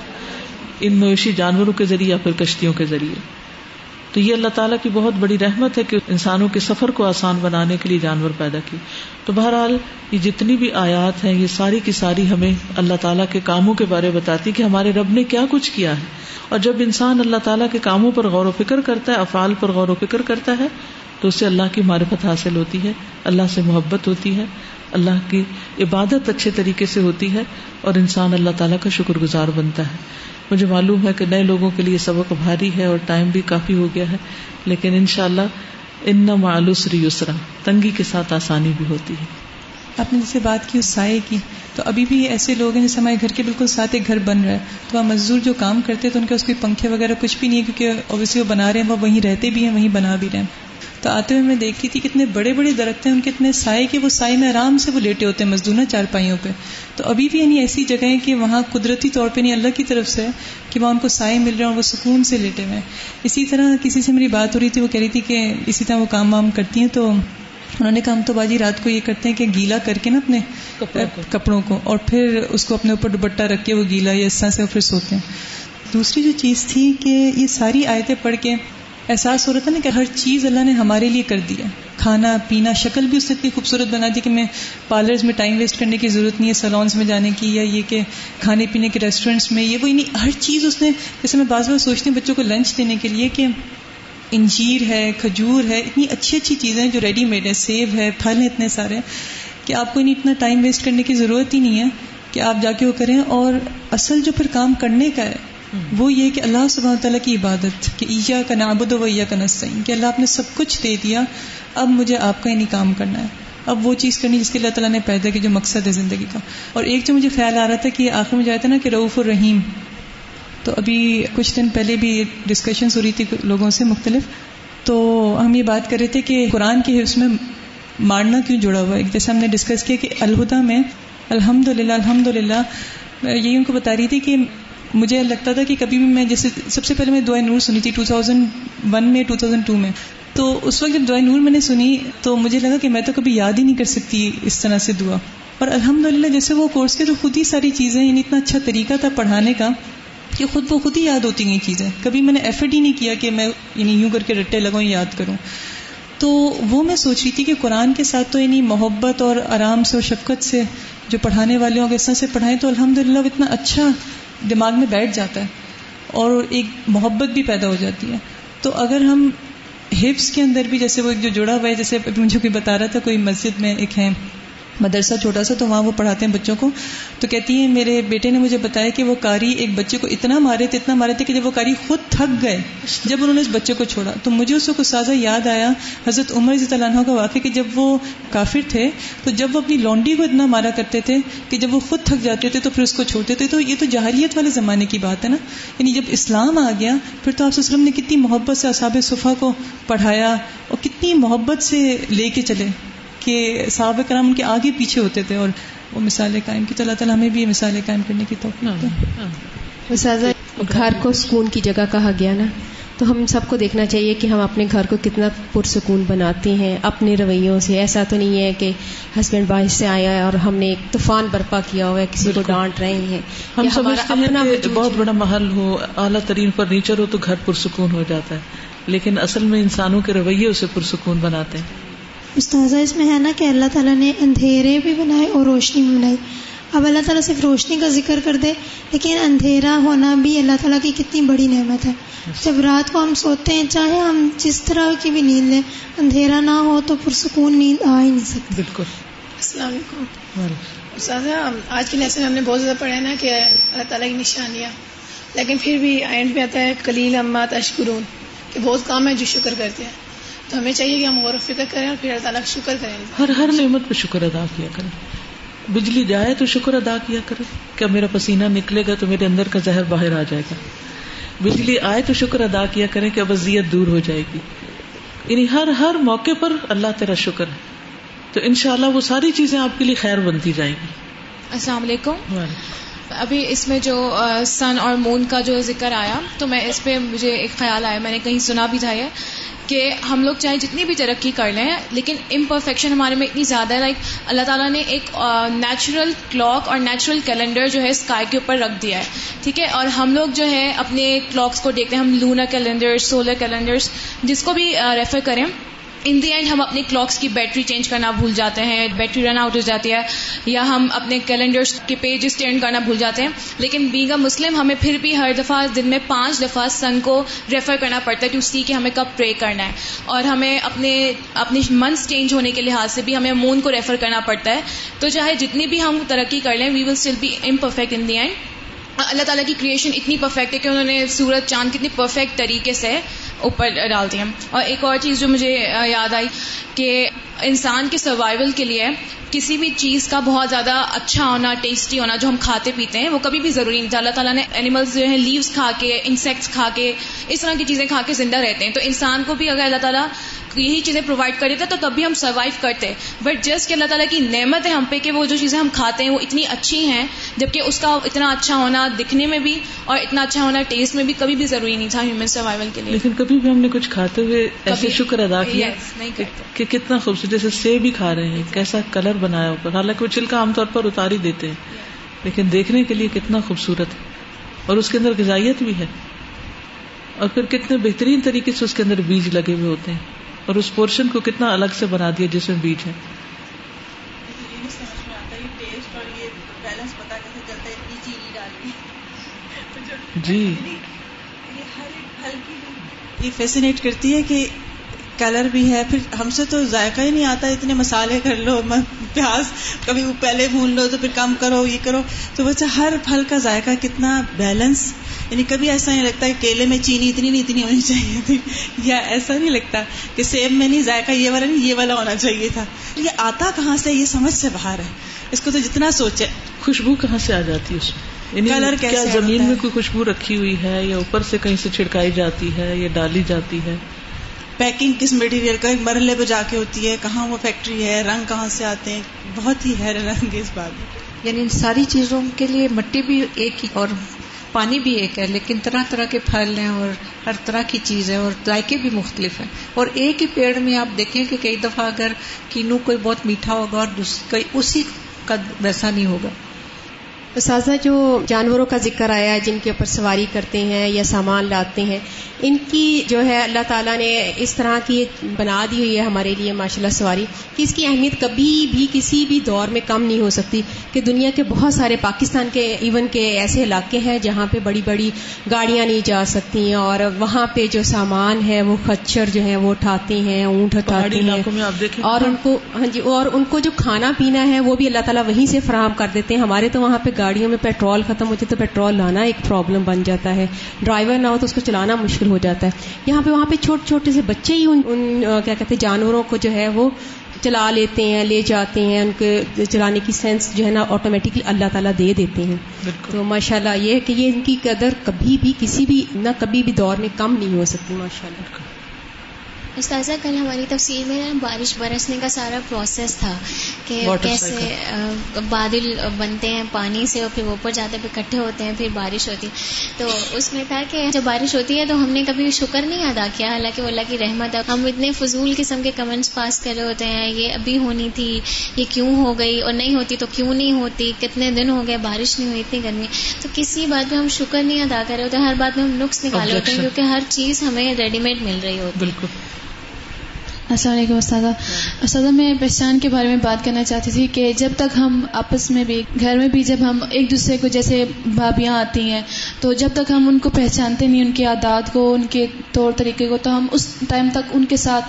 ان مویشی جانوروں کے ذریعے یا پھر کشتیوں کے ذریعے۔ تو یہ اللہ تعالیٰ کی بہت بڑی رحمت ہے کہ انسانوں کے سفر کو آسان بنانے کے لیے جانور پیدا کی تو بہرحال یہ جتنی بھی آیات ہیں، یہ ساری کی ساری ہمیں اللہ تعالیٰ کے کاموں کے بارے بتاتی کہ ہمارے رب نے کیا کچھ کیا ہے۔ اور جب انسان اللہ تعالیٰ کے کاموں پر غور و فکر کرتا ہے، افعال پر غور و فکر کرتا ہے، تو اسے اللہ کی معرفت حاصل ہوتی ہے، اللہ سے محبت ہوتی ہے، اللہ کی عبادت اچھے طریقے سے ہوتی ہے اور انسان اللہ تعالیٰ کا شکر گزار بنتا ہے۔ مجھے معلوم ہے کہ نئے لوگوں کے لیے سبق بھاری ہے اور ٹائم بھی کافی ہو گیا ہے، لیکن ان شاء اللہ ان معلوسری یسرا تنگی کے ساتھ آسانی بھی ہوتی ہے۔ آپ نے جیسے بات کی، اس سائے کی، تو ابھی بھی ایسے لوگ ہیں جیسے ہمارے گھر کے بالکل ساتھ ایک گھر بن رہا ہے۔ تو وہاں مزدور جو کام کرتے ہیں تو ان کے اس کے پنکھے وغیرہ کچھ بھی نہیں ہے، کیونکہ اوبیسلی وہ بنا رہے ہیں، وہ وہیں رہتے بھی ہیں، وہیں بنا بھی رہے ہیں۔ تو آتے ہوئے میں دیکھتی تھی کتنے بڑے بڑے درخت ہیں ان کے اتنے سائے کہ وہ سائے میں آرام سے وہ لیٹے ہوتے ہیں مزدور چار پائیوں پہ۔ تو ابھی بھی یعنی ایسی جگہ ہے کہ وہاں قدرتی طور پہ نہیں اللہ کی طرف سے کہ وہاں ان کو سائے مل رہے ہیں اور وہ سکون سے لیٹے ہوئے اسی طرح کسی سے میری بات ہو رہی تھی وہ کہہ رہی تھی کہ اسی طرح وہ کام وام کرتی ہیں تو انہوں نے کہا ہم تو باجی رات کو یہ کرتے ہیں کہ گیلا کر کے نا اپنے کپڑوں کو۔ اور پھر اس کو اپنے اوپر دوپٹہ رکھ کے وہ گیلا یا اس طرح سے پھر سوتے ہیں۔ دوسری جو چیز تھی کہ یہ ساری آیتیں پڑھ کے احساس ہو رہا تھا نا کہ ہر چیز اللہ نے ہمارے لیے کر دیا کھانا، پینا، شکل بھی اس نے اتنی خوبصورت بنا دی کہ میں پارلرز میں ٹائم ویسٹ کرنے کی ضرورت نہیں ہے سلونس میں جانے کی یا یہ کہ کھانے پینے کے ریسٹورینٹس میں، یہ وہ نہیں ہر چیز اس نے، جیسے میں بعض بار سوچتی ہوں بچوں کو لنچ دینے کے لیے کہ انجیر ہے، کھجور ہے، اتنی اچھی اچھی چیزیں جو ریڈی میڈ ہے سیب ہے، پھل ہیں اتنے سارے کہ آپ کو اتنا ٹائم ویسٹ کرنے کی ضرورت ہی نہیں ہے کہ آپ جا کے وہ کریں اور اصل جو پھر کام کرنے کا ہے وہ یہ کہ اللہ سب تعالیٰ کی عبادت کہ عیا کا نابود و عیا کا نسین کہ اللہ آپ نے سب کچھ دے دیا، اب مجھے آپ کا ہی نہیں کام کرنا ہے۔ اب وہ چیز کرنی جس کے اللہ تعالیٰ نے پیدا کی جو مقصد ہے زندگی کا۔ اور ایک جو مجھے خیال آ رہا تھا کہ آخر میں جاتا تھا نا کہ رعف الرحیم، تو ابھی کچھ دن پہلے بھی ڈسکشنس ہو رہی تھی لوگوں سے مختلف۔ تو ہم یہ بات کر رہے تھے کہ قرآن کے اس میں مارنا کیوں جڑا ہوا ہے؟ جیسے ہم نے ڈسکس کیا کہ الہدا میں الحمد للہ الحمد للہ یہی ان کو بتا رہی تھی کہ مجھے لگتا تھا کہ کبھی بھی میں جیسے سب سے پہلے میں دعائیں نور سنی تھی ٹو تھاؤزینڈ ون میں ٹو تھاؤزینڈ ٹو میں۔ تو اس وقت جب دعائیں نور میں نے سنی، تو مجھے لگا کہ میں تو کبھی یاد ہی نہیں کر سکتی اس طرح سے دعا۔ اور الحمد للہ جیسے وہ کورس کے تو خود ہی ساری چیزیں یعنی اتنا اچھا طریقہ تھا پڑھانے کا، کہ خود وہ خود ہی یاد ہوتی ہیں چیزیں۔ کبھی میں نے ایفرٹ ہی نہیں کیا کہ میں یعنی یوں کر کے رٹے لگاؤں، یاد کروں۔ تو وہ میں سوچ رہی تھی کہ قرآن کے ساتھ تو یعنی محبت اور آرام سے اور شفقت سے جو پڑھانے والے ہوں اس طرح سے پڑھائیں، تو الحمد للہ اتنا اچھا دماغ میں بیٹھ جاتا ہے اور ایک محبت بھی پیدا ہو جاتی ہے۔ تو اگر ہم ہپس کے اندر بھی جیسے وہ ایک جو جڑا ہوا ہے، جیسے مجھے کوئی بتا رہا تھا، کوئی مسجد میں ایک ہے مدرسہ چھوٹا سا تو وہاں وہ پڑھاتے ہیں بچوں کو، تو کہتی ہیں میرے بیٹے نے مجھے بتایا کہ وہ کاری ایک بچے کو اتنا مارے تھے، اتنا مارے تھے کہ جب وہ کاری خود تھک گئے، جب انہوں نے اس بچے کو چھوڑا۔ تو مجھے اس کو سازا یاد آیا حضرت عمر رضی اللہ عنہ کا واقعہ کہ جب وہ کافر تھے، تو جب وہ اپنی لانڈی کو اتنا مارا کرتے تھے کہ جب وہ خود تھک جاتے تھے تو پھر اس کو چھوڑتے تھے۔ تو یہ تو جہالیت والے زمانے کی بات ہے نا۔ یعنی جب اسلام آ گیا، پھر تو آپ وسلم نے کتنی محبت سے اصحاب صفحہ کو پڑھایا اور کتنی محبت سے لے کے چلے۔ کہ صحابہ کرام ان کے آگے پیچھے ہوتے تھے اور وہ مثالیں قائم کی تو اللہ تعالیٰ ہمیں بھی یہ مثالیں قائم کرنے کی توفیق دے۔ گھر کو سکون کی جگہ کہا گیا نا تو ہم سب کو دیکھنا چاہیے کہ ہم اپنے گھر کو کتنا پرسکون بناتے ہیں اپنے رویوں سے۔ ایسا تو نہیں ہے کہ ہسبینڈ وائف سے آیا ہے اور ہم نے ایک طوفان برپا کیا ہوا ہے کسی کو ڈانٹ رہے ہیں۔ ہم سمجھتے ہیں کہ بہت بڑا محل ہو اعلیٰ ترین فرنیچر ہو تو گھر پرسکون ہو جاتا ہے۔ لیکن اصل میں انسانوں کے رویے اسے پرسکون بناتے ہیں۔ استاذہ اس میں ہے نا کہ اللہ تعالیٰ نے اندھیرے بھی بنائے اور روشنی بھی بنائی۔ اب اللہ تعالیٰ صرف روشنی کا ذکر کر دے لیکن اندھیرا ہونا بھی اللہ تعالیٰ کی کتنی بڑی نعمت ہے۔ جب رات کو ہم سوتے ہیں چاہے ہم جس طرح کی بھی نیند لیں اندھیرا نہ ہو تو پرسکون نیند آ ہی نہیں سکتی۔ بالکل۔ السلام علیکم۔ آج کی لیسن ہم نے بہت زیادہ پڑھا نا کہ اللہ تعالیٰ کی نشانیاں۔ لیکن پھر بھی اینڈ پہ آتا ہے کلیل امات اشکرون کہ بہت کام ہے جو شکر کرتے ہیں۔ تو ہمیں چاہیے کہ ہم غور و فکر کریں اور پھر اللہ تعالیٰ کا شکر کریں۔ ہر ہر نعمت پہ شکر ادا کیا کریں۔ بجلی جائے تو شکر ادا کیا کرے کیا میرا پسینہ نکلے گا تو میرے اندر کا زہر باہر آ جائے گا۔ بجلی آئے تو شکر ادا کیا کریں کہ اب ازیت دور ہو جائے گی۔ یعنی ہر ہر موقع پر اللہ تیرا شکر ہے۔ تو انشاءاللہ وہ ساری چیزیں آپ کے لیے خیر بنتی جائیں گی۔ السلام علیکم۔ ابھی اس میں جو سن اور مون کا جو ذکر آیا تو میں اس پہ مجھے ایک خیال آیا میں نے کہیں سنا بھی تھا یہ۔ کہ ہم لوگ چاہے جتنی بھی ترقی کر لیں، لیکن امپرفیکشن ہمارے میں اتنی زیادہ ہے لائک اللہ تعالیٰ نے ایک نیچرل کلاک اور نیچرل کیلنڈر جو ہے اسکائی کے اوپر رکھ دیا ہے، ٹھیک ہے؟ اور ہم لوگ جو ہے اپنے کلاکس کو دیکھتے ہیں، ہم لونر کیلنڈر سولر کیلنڈرس جس کو بھی ریفر کریں ان دی اینڈ ہم اپنے کلاکس کی بیٹری چینج کرنا بھول جاتے ہیں بیٹری رن آؤٹ ہو جاتی ہے، یا ہم اپنے کیلنڈر کے پیجز چینج کرنا بھول جاتے ہیں۔ لیکن بینگ اے مسلم ہمیں پھر بھی ہر دفعہ دن میں پانچ دفعہ سن کو ریفر کرنا پڑتا ہے ٹو سی کہ ہمیں کب پرے کرنا ہے۔ اور ہمیں اپنے، اپنی منتھس چینج ہونے کے لحاظ سے بھی ہمیں مون کو ریفر کرنا پڑتا ہے۔ تو چاہے جتنی بھی ہم ترقی کر لیں we will still be imperfect in the end اللہ تعالیٰ کی کریشن اتنی پرفیکٹ ہے کہ انہوں نے سورج، چاند کتنی پرفیکٹ طریقے سے اوپر ڈالتی ہیں اور ایک اور چیز جو مجھے یاد آئی کہ انسان کے سروائول کے لیے کسی بھی چیز کا بہت زیادہ اچھا ہونا ٹیسٹی ہونا جو ہم کھاتے پیتے ہیں، وہ کبھی بھی ضروری نہیں۔ اللہ تعالیٰ نے اینیملس جو ہیں لیوس کھا کے انسیکٹس کھا کے، اس طرح کی چیزیں کھا کے زندہ رہتے ہیں۔ تو انسان کو بھی اگر اللہ تعالیٰ یہی چیزیں پرووائڈ کر دیتا تو تب بھی ہم سروائو کرتے۔ بٹ جسٹ کہ اللہ تعالیٰ کی نعمت ہے ہم پہ کہ وہ جو چیزیں ہم کھاتے ہیں وہ اتنی اچھی ہیں جبکہ اس کا اتنا اچھا ہونا دکھنے میں بھی اور اتنا اچھا ہونا ٹیسٹ میں بھی کبھی بھی ضروری نہیں تھا ہیومن سروائول کے لیے۔ لیکن کبھی بھی ہم نے کچھ کھاتے ہوئے ایسے شکر ادا کیا کہ کتنا خوبصورت جیسے سیب بھی کھا رہے ہیں کیسا کلر بنایا ہوگا حالانکہ وہ چھلکا عام طور پر اتار ہی دیتے ہیں۔ لیکن دیکھنے کے لیے کتنا خوبصورت ہے۔ اور اس کے اندر غذائیت بھی ہے۔ اور پھر کتنے بہترین طریقے سے اس کے اندر بیج لگے ہوئے ہوتے ہیں۔ اور اس پورشن کو کتنا الگ سے بنا دیا جس میں بیج ہے؟ جی۔ یہ فیسینیٹ کرتی ہے کہ کلر بھی ہے۔ پھر ہم سے تو ذائقہ ہی نہیں آتا اتنے مسالے کر لو پیاز۔ کبھی پہلے بھون لو تو پھر کم کرو، یہ کرو۔ تو بچہ ہر پھل کا ذائقہ کتنا بیلنس یعنی کبھی ایسا نہیں لگتا کہ کیلے میں چینی اتنی نہیں اتنی ہونی چاہیے تھی۔ یا ایسا نہیں لگتا کہ سیب میں نہیں ذائقہ یہ والا نہیں یہ والا ہونا چاہیے تھا۔ یہ آتا کہاں سے؟ یہ سمجھ سے باہر ہے۔ اس کو تو جتنا سوچے۔ خوشبو کہاں سے آ جاتی ہے اس میں؟ کلر یعنی کیا زمین میں کوئی خوشبو رکھی ہوئی ہے یا اوپر سے کہیں سے چھڑکائی جاتی ہے یا ڈالی جاتی ہے؟ پیکنگ کس مٹیریل کا؟ مرحلے پہ جا کے ہوتی ہے۔ کہاں وہ فیکٹری ہے؟ رنگ کہاں سے آتے ہیں؟ بہت ہی حیران اس بات یعنی ان ساری چیزوں کے لیے مٹی بھی ایک ہی اور پانی بھی ایک ہے، لیکن طرح طرح کے پھل ہیں اور ہر طرح کی چیز ہے اور ذائقے بھی مختلف ہیں۔ اور ایک ہی پیڑ میں آپ دیکھیں کہ کئی دفعہ اگر کینو کوئی بہت میٹھا ہوگا اور اسی کا ویسا نہیں ہوگا۔ اساتذہ جو جانوروں کا ذکر آیا ہے جن کے اوپر سواری کرتے ہیں یا سامان لاتے ہیں ان کی جو ہے اللہ تعالیٰ نے اس طرح کی بنا دی ہوئی ہے ہمارے لیے ماشاء اللہ سواری کہ اس کی اہمیت کبھی بھی کسی بھی دور میں کم نہیں ہو سکتی کہ دنیا کے بہت سارے پاکستان کے ایون کے ایسے علاقے ہیں جہاں پہ بڑی بڑی گاڑیاں نہیں جا سکتی ہیں اور وہاں پہ جو سامان ہے وہ خچر جو ہے وہ اٹھاتے ہیں اونٹ اٹھاتے ہیں۔ اور ان کو ہاں جی اور ان کو جو کھانا پینا ہے وہ بھی اللہ تعالیٰ وہیں سے فراہم کر دیتے ہیں۔ ہمارے تو وہاں پہ گاڑیوں میں پیٹرول ختم ہوتی ہے تو پیٹرول لانا ایک پرابلم بن جاتا ہے۔ ڈرائیور نہ ہو تو اس کو چلانا مشکل ہو جاتا ہے۔ یہاں پہ وہاں پہ چھوٹے چھوٹے سے بچے ہی ان, ان کیا کہتے ہیں جانوروں کو جو ہے وہ چلا لیتے ہیں لے جاتے ہیں۔ ان کے چلانے کی سینس جو ہے نا آٹومیٹکلی اللہ تعالیٰ دے دیتے ہیں۔ تو ماشاء اللہ یہ ہے کہ یہ ان کی قدر کبھی بھی کسی بھی نہ کبھی بھی دور میں کم نہیں ہو سکتی ماشاء اللہ استاذہ کل ہماری تفصیل میں بارش برسنے کا سارا پروسیس تھا کہ کیسے بادل بنتے ہیں پانی سے اور پھر اوپر جاتے پھر کٹھے ہوتے ہیں پھر بارش ہوتی۔ تو اس میں تھا کہ جب بارش ہوتی ہے تو ہم نے کبھی شکر نہیں ادا کیا۔ حالانکہ وہ اللہ کی رحمت ہے۔ ہم اتنے فضول قسم کے کمنٹس پاس کر رہے ہوتے ہیں یہ ابھی ہونی تھی یہ کیوں ہو گئی اور نہیں ہوتی تو کیوں نہیں ہوتی؟ کتنے دن ہو گئے بارش نہیں ہوئی اتنی گرمی۔ تو کسی بات میں ہم شکر نہیں ادا کر رہے ہوتے ہر بات میں ہم نقص نکالے ہوتے ہیں کیونکہ ہر چیز ہمیں ریڈی میڈ مل رہی ہوتی۔ بالکل۔ السلام علیکم استاذہ۔ استاذہ میں پہچان کے بارے میں بات کرنا چاہتی تھی کہ جب تک ہم آپس میں بھی گھر میں بھی جب ہم ایک دوسرے کو جیسے بھابیاں آتی ہیں تو جب تک ہم ان کو پہچانتے نہیں ان کی عادات کو ان کے طور طریقے کو تو ہم اس ٹائم تک ان کے ساتھ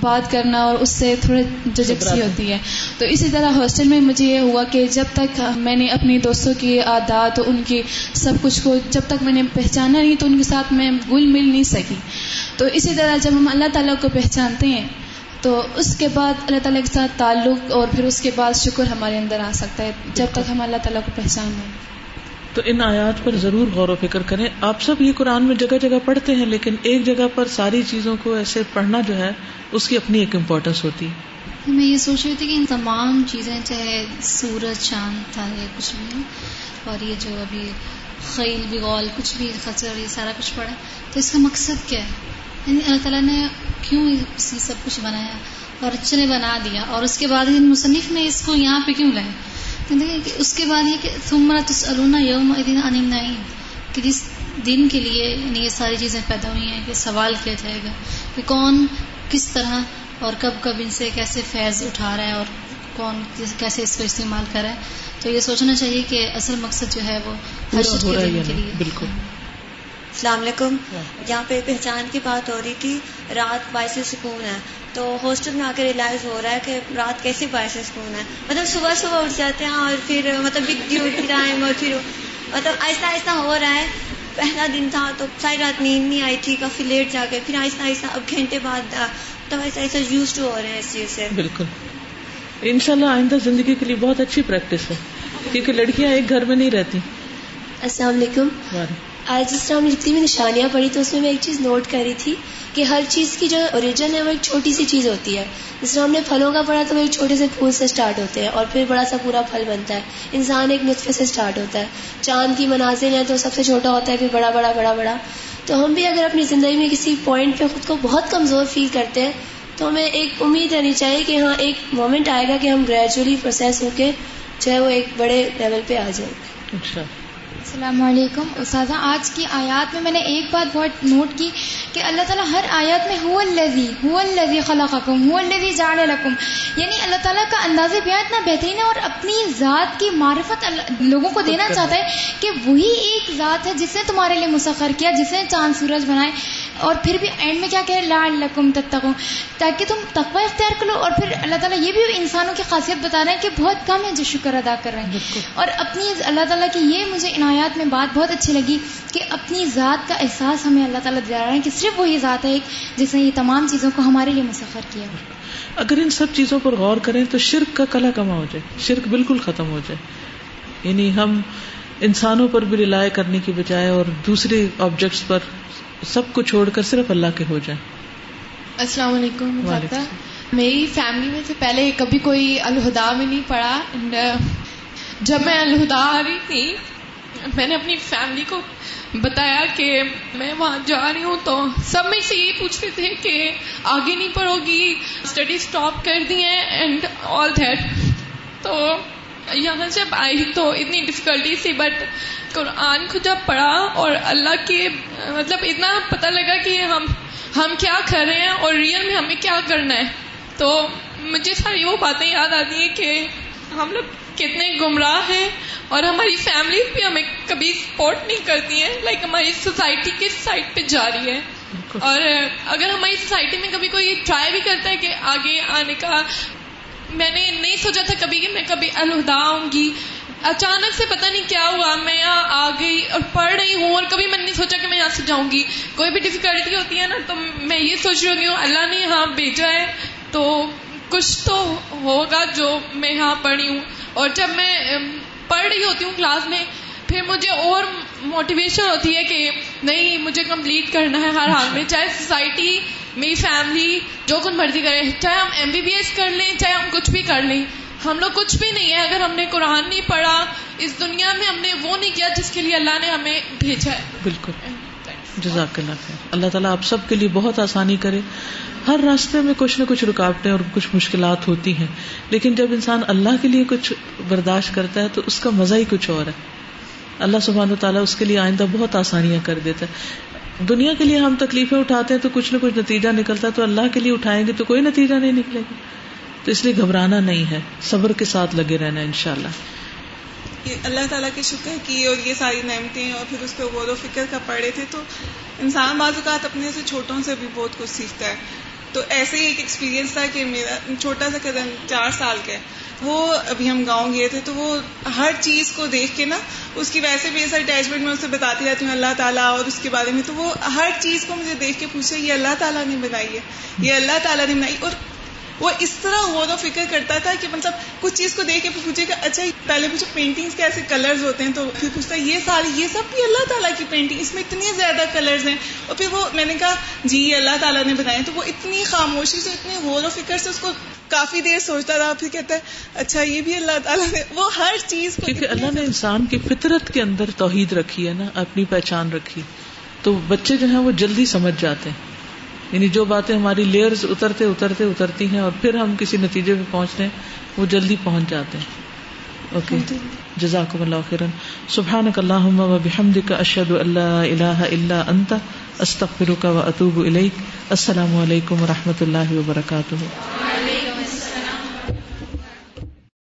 بات کرنا اور اس سے تھوڑے ججکسی ہوتی ہے۔ تو اسی طرح ہاسٹل میں مجھے یہ ہوا کہ جب تک میں نے اپنی دوستوں کی عادات ان کی سب کچھ کو جب تک میں نے پہچانا نہیں تو ان کے ساتھ میں گل مل نہیں سکی۔ تو اسی طرح جب ہم اللہ تعالیٰ کو پہچانتے ہیں تو اس کے بعد اللہ تعالیٰ کے ساتھ تعلق اور پھر اس کے بعد شکر ہمارے اندر آ سکتا ہے جب تک ہم اللہ تعالیٰ کو پہچان لیں۔ تو ان آیات پر ضرور غور و فکر کریں۔ آپ سب یہ قرآن میں جگہ جگہ پڑھتے ہیں لیکن ایک جگہ پر ساری چیزوں کو ایسے پڑھنا جو ہے اس کی اپنی ایک امپورٹینس ہوتی۔ ہے میں یہ سوچ رہی تھی کہ ان تمام چیزیں چاہے سورج چاند تھا یا کچھ بھی اور یہ جو ابھی خیل بغول کچھ بھی خچر یہ سارا کچھ پڑھا تو اس کا مقصد کیا ہے؟ یعنی اللہ تعالیٰ نے کیوں اسی سب کچھ بنایا اور اچھے نے بنا دیا؟ اور اس کے بعد مصنف نے اس کو یہاں پہ کیوں لائے؟ کہ اس کے بعد یہ کہ تمہارا تسلونا یوم دن ان کہ جس دن کے لیے یعنی یہ ساری چیزیں پیدا ہوئی ہیں، کہ سوال کیا جائے گا کہ کون کس طرح اور کب کب ان سے کیسے فیض اٹھا رہا ہے اور کون کیسے اس کو استعمال کر رہا ہے۔ تو یہ سوچنا چاہیے کہ اصل مقصد جو ہے وہ حشر کے دن کے لیے۔ بالکل۔ السلام علیکم۔ یہاں پہ پہچان کی بات ہو رہی تھی رات باعث سکون ہے۔ تو ہاسٹل میں آ کے ریئلائز ہو رہا ہے کہ رات کیسے باعث سکون ہے۔ مطلب صبح صبح اٹھ جاتے ہیں اور پھر مطلب بگ ٹائم اور پھر مطلب ایسا ایسا ہو رہا ہے۔ پہلا دن تھا تو ساری رات نیند نہیں آئی تھی کافی لیٹ جا کے۔ پھر آہستہ آہستہ اب گھنٹے بعد تو ایسا ایسا یوز ٹو ہو رہے ہیں اس چیز سے۔ بالکل۔ ان شاء اللہ آئندہ زندگی کے لیے بہت اچھی پریکٹس ہے کیونکہ لڑکیاں ایک گھر میں نہیں رہتی۔ السلام علیکم۔ آج جس طرح ہم جتنی بھی نشانیاں پڑھی تو اس میں میں ایک چیز نوٹ کر رہی تھی کہ ہر چیز کی جو اوریجن ہے وہ ایک چھوٹی سی چیز ہوتی ہے۔ جس طرح ہم نے پھلوں کا پڑھا تو وہ ایک چھوٹے سے پھول سے اسٹارٹ ہوتے ہیں اور پھر بڑا سا پورا پھل بنتا ہے۔ انسان ایک نطفے سے اسٹارٹ ہوتا ہے۔ چاند کی مناظر ہیں تو سب سے چھوٹا ہوتا ہے پھر بڑا بڑا بڑا بڑا۔ تو ہم بھی اگر اپنی زندگی میں کسی پوائنٹ پہ خود کو بہت کمزور فیل کرتے ہیں تو ہمیں ایک امید رہنی چاہیے کہ ہاں ایک مومنٹ آئے گا کہ ہم گریجولی پروسیس ہو کے جو ہے وہ ایک بڑے لیول پہ آ جائیں اچھا۔ السلام علیکم۔ استاذہ آج کی آیات میں میں نے ایک بات بہت نوٹ کی کہ اللہ تعالیٰ ہر آیات میں ہو الزی ہو الزی خلاقم ہو الزی جان لکم۔ یعنی اللہ تعالیٰ کا انداز بیان اتنا بہترین ہے اور اپنی ذات کی معرفت لوگوں کو دینا چاہتا ہے کہ وہی ایک ذات ہے جس نے تمہارے لیے مسخر کیا جس نے چاند سورج بنائے۔ اور پھر بھی اینڈ میں کیا کہ لا لکم تتقو تاکہ تم تقوی اختیار کرو اور پھر اللہ تعالیٰ یہ بھی انسانوں کی خاصیت بتا رہے ہیں کہ بہت کم ہے جو شکر ادا کر رہے ہیں۔ اور اپنی اللہ تعالیٰ کی یہ مجھے عنایات میں بات بہت اچھی لگی کہ اپنی ذات کا احساس ہمیں اللہ تعالیٰ دلا رہے ہیں کہ صرف وہی ذات ہے جس نے یہ تمام چیزوں کو ہمارے لیے مسفر کیا اگر ان سب چیزوں پر غور کریں تو شرک کا کلا کما ہو جائے شرک بالکل ختم ہو جائے۔ یعنی ہم انسانوں پر بھی رلائے کرنے کی بجائے اور دوسرے آبجیکٹس پر سب کو چھوڑ کر صرف اللہ کے ہو جائیں۔ السلام علیکم میری فیملی میں سے پہلے کبھی کوئی الہدا میں نہیں پڑا جب میں الہدا آ رہی تھی میں نے اپنی فیملی کو بتایا کہ میں وہاں جا رہی ہوں تو سب میں سے یہی پوچھ رہے تھے کہ آگے نہیں پڑھو گی اسٹڈی اسٹاپ کر دی ہیں اینڈ آل دیٹ تو یہاں جب آئی تو اتنی ڈفیکلٹی تھی بٹ قرآن کو جب پڑھا اور اللہ کے مطلب اتنا پتہ لگا کہ ہم ہم کیا کر رہے ہیں اور ریئل میں ہمیں کیا کرنا ہے۔ تو مجھے ساری وہ باتیں یاد آتی ہیں کہ ہم لوگ کتنے گمراہ ہیں اور ہماری فیملی بھی ہمیں کبھی سپورٹ نہیں کرتی ہیں لائک ہماری سوسائٹی کس سائڈ پہ جا رہی ہے۔ اور اگر ہماری سوسائٹی میں کبھی کوئی ٹرائی بھی کرتا ہے کہ آگے آنے کا میں نے نہیں سوچا تھا کبھی کہ میں کبھی الہدا آؤں گی۔ اچانک سے پتہ نہیں کیا ہوا، میں یہاں آ گئی اور پڑھ رہی ہوں اور کبھی میں نے نہیں سوچا کہ میں یہاں سے جاؤں گی۔ کوئی بھی ڈفیکلٹی ہوتی ہے نا، تو میں یہ سوچ رہی ہوں، اللہ نے یہاں بھیجا ہے۔ تو کچھ تو ہوگا جو میں یہاں پڑھی ہوں۔ اور جب میں پڑھ رہی ہوتی ہوں کلاس میں، پھر مجھے اور موٹیویشن ہوتی ہے کہ نہیں، مجھے کمپلیٹ کرنا ہے ہر حال میں۔ چاہے سوسائٹی میری فیملی جو کچھ مرضی کرے چاہے ہم ایم بی بی ایس کر لیں چاہے ہم کچھ بھی کر لیں۔ ہم لوگ کچھ بھی نہیں ہے اگر ہم نے قرآن نہیں پڑھا اس دنیا میں ہم نے وہ نہیں کیا جس کے لیے اللہ نے ہمیں بھیجا ہے۔ بالکل۔ جزاک اللہ خیر۔ اللہ تعالیٰ آپ سب کے لیے بہت آسانی کرے۔ ہر راستے میں کچھ نہ کچھ رکاوٹیں اور کچھ مشکلات ہوتی ہیں۔ لیکن جب انسان اللہ کے لیے کچھ برداشت کرتا ہے تو اس کا مزہ ہی کچھ اور ہے۔ اللہ سبحانہ تعالیٰ اس کے لیے آئندہ بہت آسانیاں کر دیتا ہے۔ دنیا کے لیے ہم تکلیفیں اٹھاتے ہیں تو کچھ نہ کچھ نتیجہ نکلتا ہے تو اللہ کے لیے اٹھائیں گے تو کوئی نتیجہ نہیں نکلے گا۔ تو اس لیے گھبرانا نہیں ہے۔ صبر کے ساتھ لگے رہنا ان شاء اللہ اللہ تعالیٰ کے شکر کی اور یہ ساری نعمتیں اور پھر اس پہ غور و فکر کا پڑے تھے تو انسان بعض اوقات اپنے سے چھوٹوں سے بھی بہت کچھ سیکھتا ہے۔ تو ایسے ہی ایک ایکسپیرینس تھا کہ میرا چھوٹا سا کزن چار سال کا ہے۔ وہ ابھی ہم گاؤں گئے تھے تو وہ ہر چیز کو دیکھ کے نا، اس کی ویسے بھی ایسا اٹیچمنٹ میں اسے بتاتی رہتی ہوں، اللہ تعالیٰ اور اس کے بارے میں۔ تو وہ ہر چیز کو مجھے دیکھ کے پوچھے، یہ اللہ تعالیٰ نے بنائی ہے، یہ اللہ تعالیٰ نے بنائی۔ اور وہ اس طرح غور و فکر کرتا تھا کہ مطلب کچھ چیز کو دیکھ کے پوچھے گا اچھا پہلے پوچھے پینٹنگس کے ایسے کلرز ہوتے ہیں تو پھر پوچھتا ہے یہ ساری یہ سب بھی اللہ تعالیٰ کی پینٹنگ اس میں اتنی زیادہ کلرز ہیں۔ اور پھر وہ میں نے کہا جی یہ اللہ تعالیٰ نے بنائے تو وہ اتنی خاموشی سے اتنی غور و فکر سے اس کو کافی دیر سوچتا رہا۔ پھر کہتا ہے اچھا یہ بھی اللہ تعالیٰ نے وہ ہر چیز کو کیونکہ اللہ نے انسان کی فطرت کے اندر توحید رکھی ہے نا اپنی پہچان رکھی۔ تو بچے جو ہیں وہ جلدی سمجھ جاتے ہیں۔ یعنی جو باتیں ہماری لیئرز اترتے اترتے اترتی ہیں اور پھر ہم کسی نتیجے پہ پہنچتے ہیں، وہ جلدی پہنچ جاتے ہیں۔ اوکے جزاکم اللہ خیرن۔ سبحانک اللہم و بحمدک، اشہد اللہ الہ الا انت، استغفرک و اتوب الیک۔ السلام علیکم و رحمۃ اللہ وبرکاتہ۔